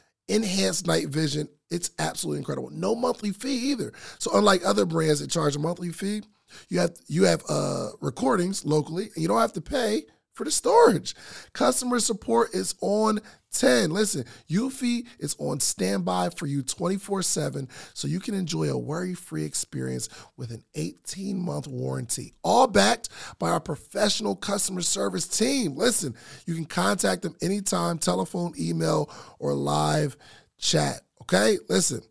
Enhanced night vision. It's absolutely incredible. No monthly fee either. So unlike other brands that charge a monthly fee, you have you have uh, recordings locally, and you don't have to pay for the storage. Customer support is on 10. Listen, Eufy is on standby for you 24 7 so you can enjoy a worry free experience with an 18 month warranty. All backed by our professional customer service team. Listen, you can contact them anytime, telephone, email, or live chat. Okay? Listen.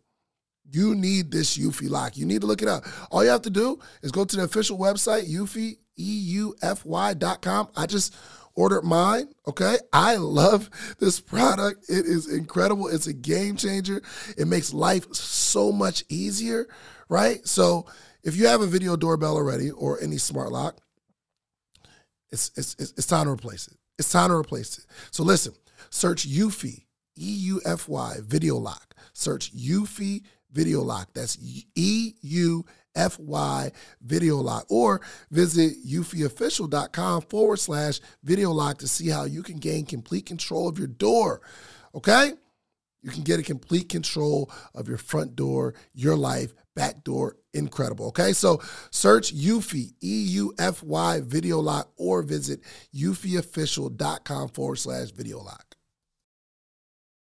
You need this Eufy lock. You need to look it up. All you have to do is go to the official website, Eufy, E-U-F-Y dot com. I just ordered mine. Okay. I love this product. It is incredible. It's a game changer. It makes life so much easier. Right. So if you have a video doorbell already or any smart lock, it's it's it's, time to replace it. It's time to replace it. So listen, search Eufy, E U F Y, Video Lock. Search Eufy Video Lock. That's E U F Y Video Lock. Or visit eufyofficial.com forward slash video lock to see how you can gain complete control of your door. Okay? You can get a complete control of your front door, your life, back door. Incredible. Okay. So search Eufy, E U F Y Video Lock, or visit eufyofficial.com forward slash video lock.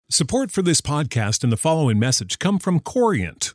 Support for this podcast and the following message come from Corient.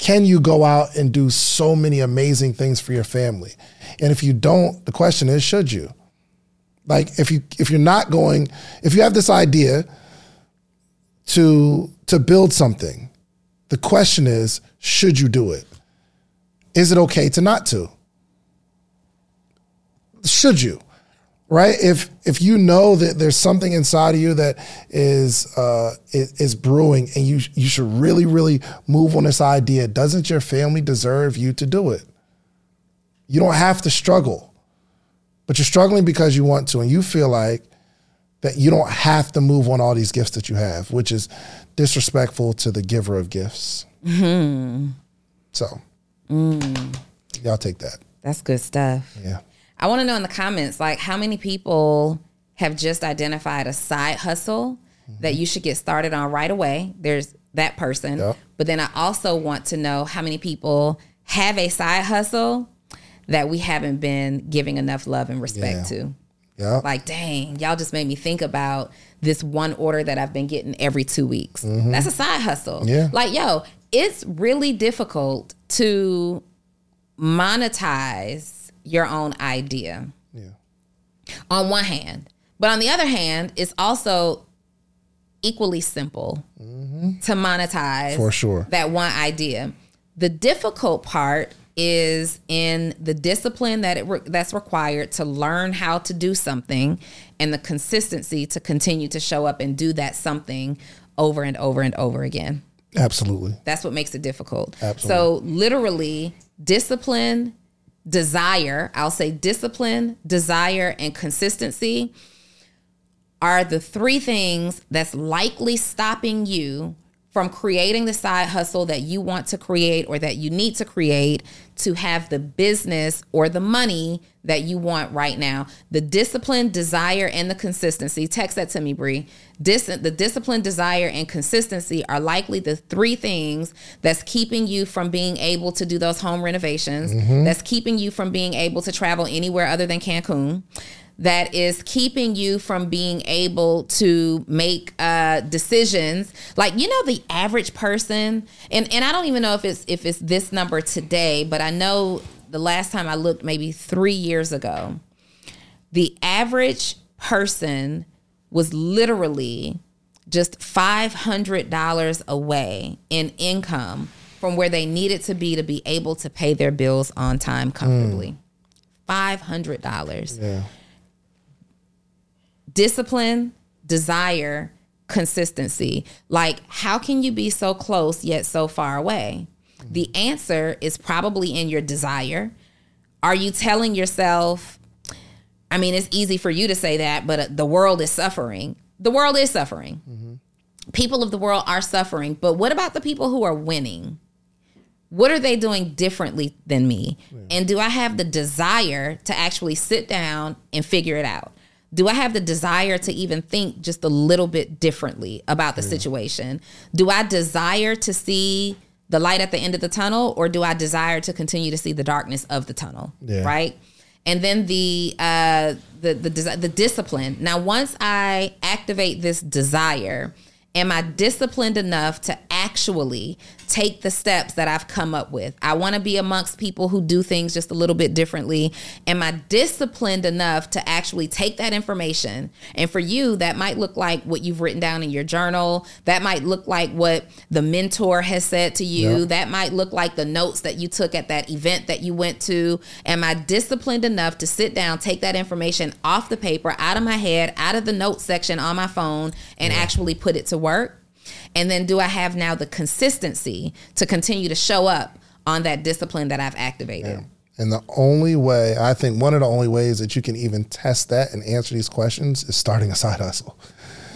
Can you go out and do so many amazing things for your family? And if you don't, the question is, should you? Like if you if you're not going, if you have this idea to to build something, the question is, should you do it? Is it okay to not to? Should you? Right? If if you know that there's something inside of you that is uh, is, is brewing, and you you should really really move on this idea, doesn't your family deserve you to do it? You don't have to struggle, but you're struggling because you want to, and you feel like that you don't have to move on all these gifts that you have, which is disrespectful to the giver of gifts. So, y'all take that. That's good stuff. Yeah. I want to know in the comments, like, how many people have just identified a side hustle that you should get started on right away? There's that person. Yep. But then I also want to know how many people have a side hustle that we haven't been giving enough love and respect Yeah. to. Yeah. Like, dang, y'all just made me think about this one order that I've been getting every two weeks. That's a side hustle. Mm-hmm. Yeah. Like, yo, it's really difficult to monetize your own idea yeah. on one hand. But on the other hand, it's also equally simple mm-hmm. to monetize For sure. that one idea. The difficult part is in the discipline that it re- that's required to learn how to do something and the consistency to continue to show up and do that something over and over and over again. Absolutely. That's what makes it difficult. Absolutely. So literally discipline, desire, I'll say discipline, desire and consistency are the three things that's likely stopping you from creating the side hustle that you want to create or that you need to create to have the business or the money that you want right now. The discipline, desire, and the consistency. Text that to me, Bree. Dis- the discipline, desire, and consistency are likely the three things that's keeping you from being able to do those home renovations. Mm-hmm. That's keeping you from being able to travel anywhere other than Cancun that is keeping you from being able to make uh, decisions. Like you know the average person and, and i don't even know if it's if it's this number today but i know the last time i looked maybe three years ago the average person was literally just $500 away in income from where they needed to be to be able to pay their bills on time comfortably. $500 Yeah. Discipline, desire, consistency. Like, how can you be so close yet so far away? The answer is probably in your desire. Are you telling yourself, I mean, it's easy for you to say that, but uh, the world is suffering. The world is suffering. People of the world are suffering. But what about the people who are winning? What are they doing differently than me? And do I have the desire to actually sit down and figure it out? Do I have the desire to even think just a little bit differently about the situation? Do I desire to see the light at the end of the tunnel or do I desire to continue to see the darkness of the tunnel? Yeah. Right? And then the uh the the the discipline. Now once I activate this desire, am I disciplined enough to actually take the steps that I've come up with? I want to be amongst people who do things just a little bit differently. Am I disciplined enough to actually take that information? And for you, that might look like what you've written down in your journal. That might look like what the mentor has said to you. Yeah. That might look like the notes that you took at that event that you went to. Am I disciplined enough to sit down, take that information off the paper, out of my head, out of the notes section on my phone, and actually put it to work? And then do I have now the consistency to continue to show up on that discipline that I've activated? And the only way, I think one of the only ways that you can even test that and answer these questions is starting a side hustle.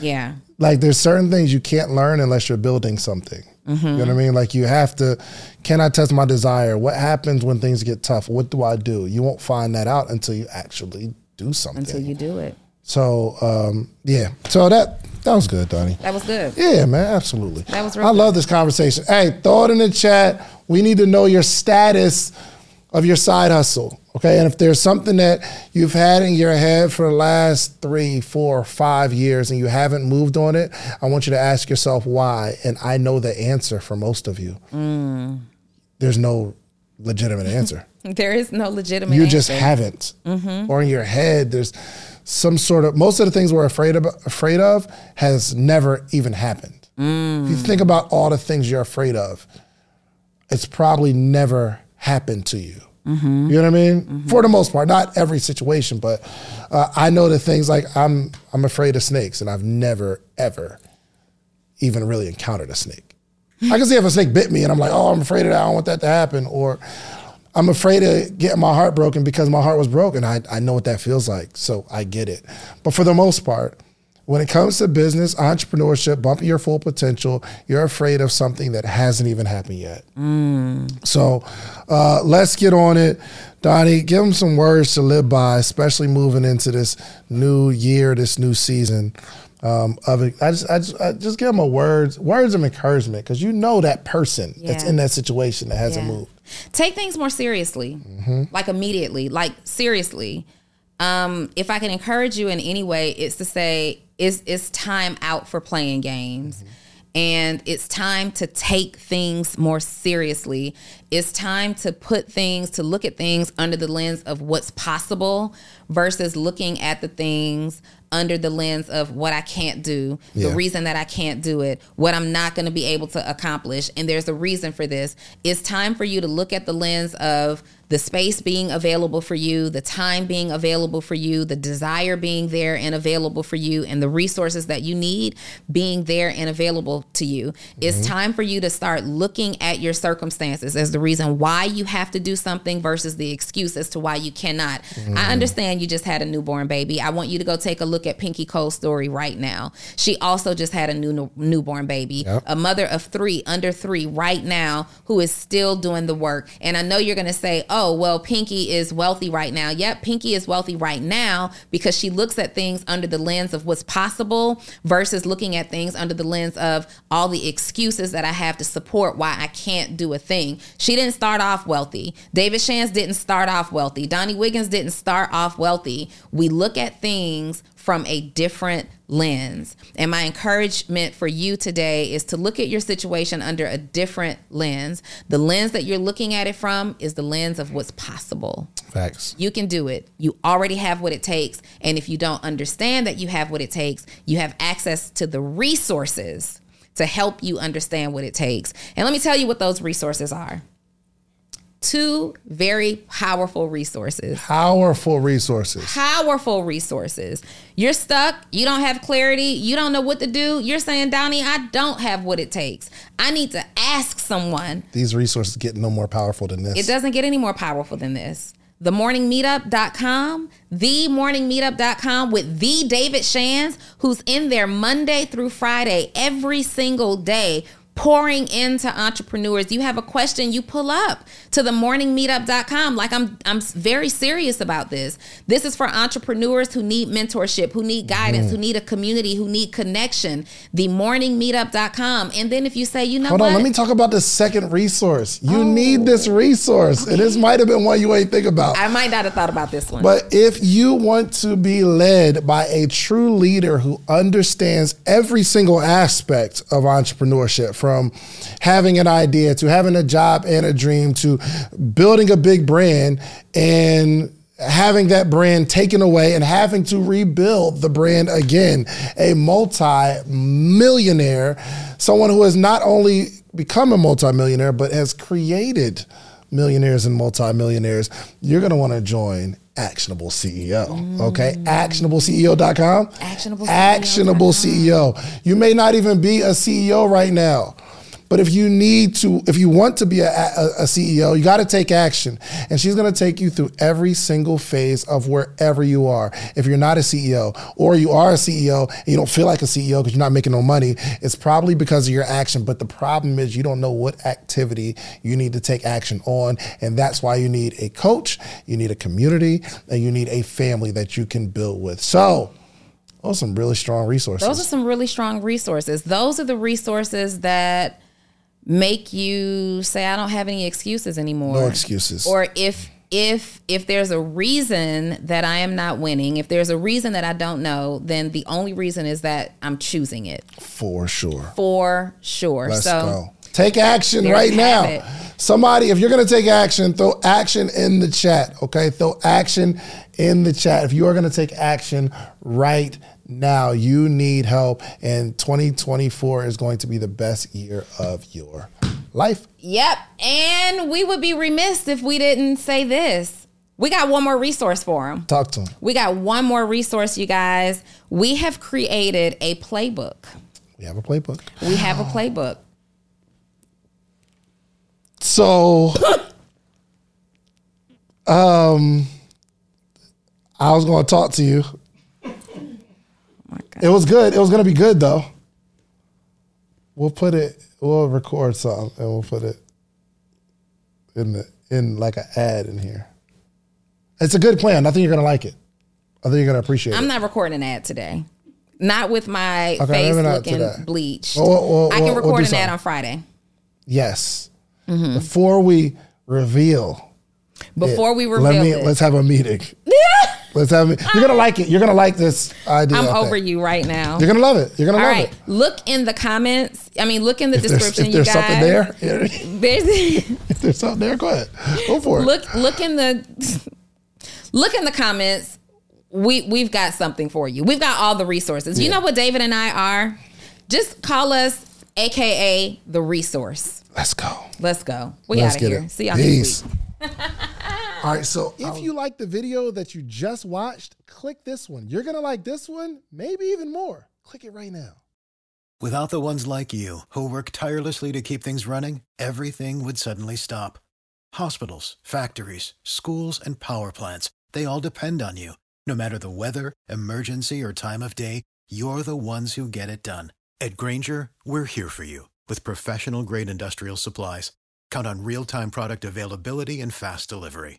Yeah. Like there's certain things you can't learn unless you're building something. You know what I mean? Like you have to, can I test my desire? What happens when things get tough? What do I do? You won't find that out until you actually do something. Until you do it. so um, yeah. So that that was good, Donni. That was good. Yeah, man, absolutely. That was real I love this conversation. Hey, throw it in the chat. We need to know your status of your side hustle. Okay. And if there's something that you've had in your head for the last three, four, five years and you haven't moved on it, I want you to ask yourself why. And I know the answer for most of you. Mm. There's no legitimate answer. There is no legitimate you just answer. haven't. Mm-hmm. Or in your head, there's some sort of most of the things we're afraid of afraid of has never even happened. Mm. If you think about all the things you're afraid of, it's probably never happened to you. Mm-hmm. You know what I mean? For the most part, not every situation, but uh, I know the things like I'm I'm afraid of snakes, and I've never ever even really encountered a snake. I can see if a snake bit me, and I'm like, oh, I'm afraid of that. I don't want that to happen, or I'm afraid of getting my heart broken because my heart was broken. I, I know what that feels like, so I get it. But for the most part, when it comes to business, entrepreneurship, bumping your full potential, you're afraid of something that hasn't even happened yet. So uh, let's get on it. Donni, give them some words to live by, especially moving into this new year, this new season. Um, of it. I just, I just, I just give them a words, words of encouragement, because you know that person that's in that situation that hasn't Yeah. moved. Take things more seriously, like immediately, like seriously. Um, if I can encourage you in any way, it's to say it's it's time out for playing games. And it's time to take things more seriously. It's time to put things, to look at things under the lens of what's possible versus looking at the things under the lens of what I can't do, Yeah. the reason that I can't do it, what I'm not going to be able to accomplish. And there's a reason for this. It's time for you to look at the lens of the space being available for you, the time being available for you, the desire being there and available for you, and the resources that you need being there and available to you. It's mm-hmm. time for you to start looking at your circumstances as the reason why you have to do something versus the excuse as to why you cannot. I mm-hmm. understand you just had a newborn baby. I want you to go take a look at Pinky Cole's story right now. She also just had a new newborn baby, Yep. a mother of three, under three right now, who is still doing the work. And I know you're going to say, oh, well, Pinky is wealthy right now. Yep, Pinky is wealthy right now because she looks at things under the lens of what's possible versus looking at things under the lens of all the excuses that I have to support why I can't do a thing. She didn't start off wealthy. David Shands didn't start off wealthy. Donni Wiggins didn't start off wealthy. We look at things from a different lens. And my encouragement for you today is to look at your situation under a different lens. The lens that you're looking at it from is the lens of what's possible. Facts. You can do it. You already have what it takes. And if you don't understand that you have what it takes, you have access to the resources to help you understand what it takes. And let me tell you what those resources are two very powerful resources Powerful resources. powerful resources. You're stuck. You don't have clarity. You don't know what to do. You're saying, Donni, I don't have what it takes. I need to ask someone. These resources get no more powerful than this. It doesn't get any more powerful than this. Themorningmeetup.com, themorningmeetup.com with the David Shands, who's in there Monday through Friday, every single day, pouring into entrepreneurs. You have a question, you pull up to the morningmeetup.com. Like I'm I'm very serious about this. This is for entrepreneurs who need mentorship, who need guidance, mm-hmm. who need a community, who need connection. The morningmeetup.com. And then if you say, you know Hold what? on, let me talk about the second resource. You oh. need this resource. And this might have been one you ain't think about. I might not have thought about this one. But if you want to be led by a true leader who understands every single aspect of entrepreneurship, from having an idea to having a job and a dream to building a big brand and having that brand taken away and having to rebuild the brand again. A multi millionaire, someone who has not only become a multimillionaire, but has created millionaires and multimillionaires. You're going to want to join actionable CEO. Mm. Okay. Actionableceo.com. Actionable, actionable CEO. You may not even be a CEO right now. But if you need to, if you want to be a, a, a CEO, you got to take action. And she's going to take you through every single phase of wherever you are. If you're not a CEO or you are a CEO and you don't feel like a CEO because you're not making no money, it's probably because of your action. But the problem is you don't know what activity you need to take action on. And that's why you need a coach, you need a community, and you need a family that you can build with. So, those are some really strong resources. Those are some really strong resources. Those are the resources that make you say I don't have any excuses anymore. No excuses. Or if if if there's a reason that I am not winning, if there's a reason that I don't know, then the only reason is that I'm choosing it. For sure. For sure. Let's so go. Take action right now. It. Somebody, if you're gonna take action, throw action in the chat. Okay, throw action in the chat. If you are gonna take action right now. You need help, and 2024 is going to be the best year of your life. Yep. And we would be remiss if we didn't say this. We got one more resource for them. Talk to them. We got one more resource, you guys. We have created a playbook. We have a playbook. We have a playbook. So, um, I was going to talk to you it was good. It was gonna be good though. We'll put it. We'll record something and we'll put it in the in like an ad in here. It's a good plan. I think you're gonna like it. I think you're gonna appreciate it. I'm it. not recording an ad today. Not with my okay, face looking bleached. Well, well, I can record we'll an ad on Friday. Yes. Mm-hmm. Before we reveal. Before it, we reveal. Let me. It. Let's have a meeting. Let's have it. You're gonna like it. You're gonna like this idea. I'm over you right now. You're gonna love it. You're gonna All love right. it. Look in the comments. I mean, look in the if description. There's, if there's something there, there's if there's something there, go ahead. Go for it. Look, look in the look in the comments. We we've got something for you. We've got all the resources. Yeah. You know what David and I are? Just call us, aka the resource. Let's go. Let's go. We out of here. It. See y'all Peace. next week. All right, so if you like the video that you just watched, click this one. You're going to like this one, maybe even more. Click it right now. Without the ones like you, who work tirelessly to keep things running, everything would suddenly stop. Hospitals, factories, schools, and power plants, they all depend on you. No matter the weather, emergency, or time of day, you're the ones who get it done. At Grainger, we're here for you with professional grade industrial supplies. Count on real time product availability and fast delivery.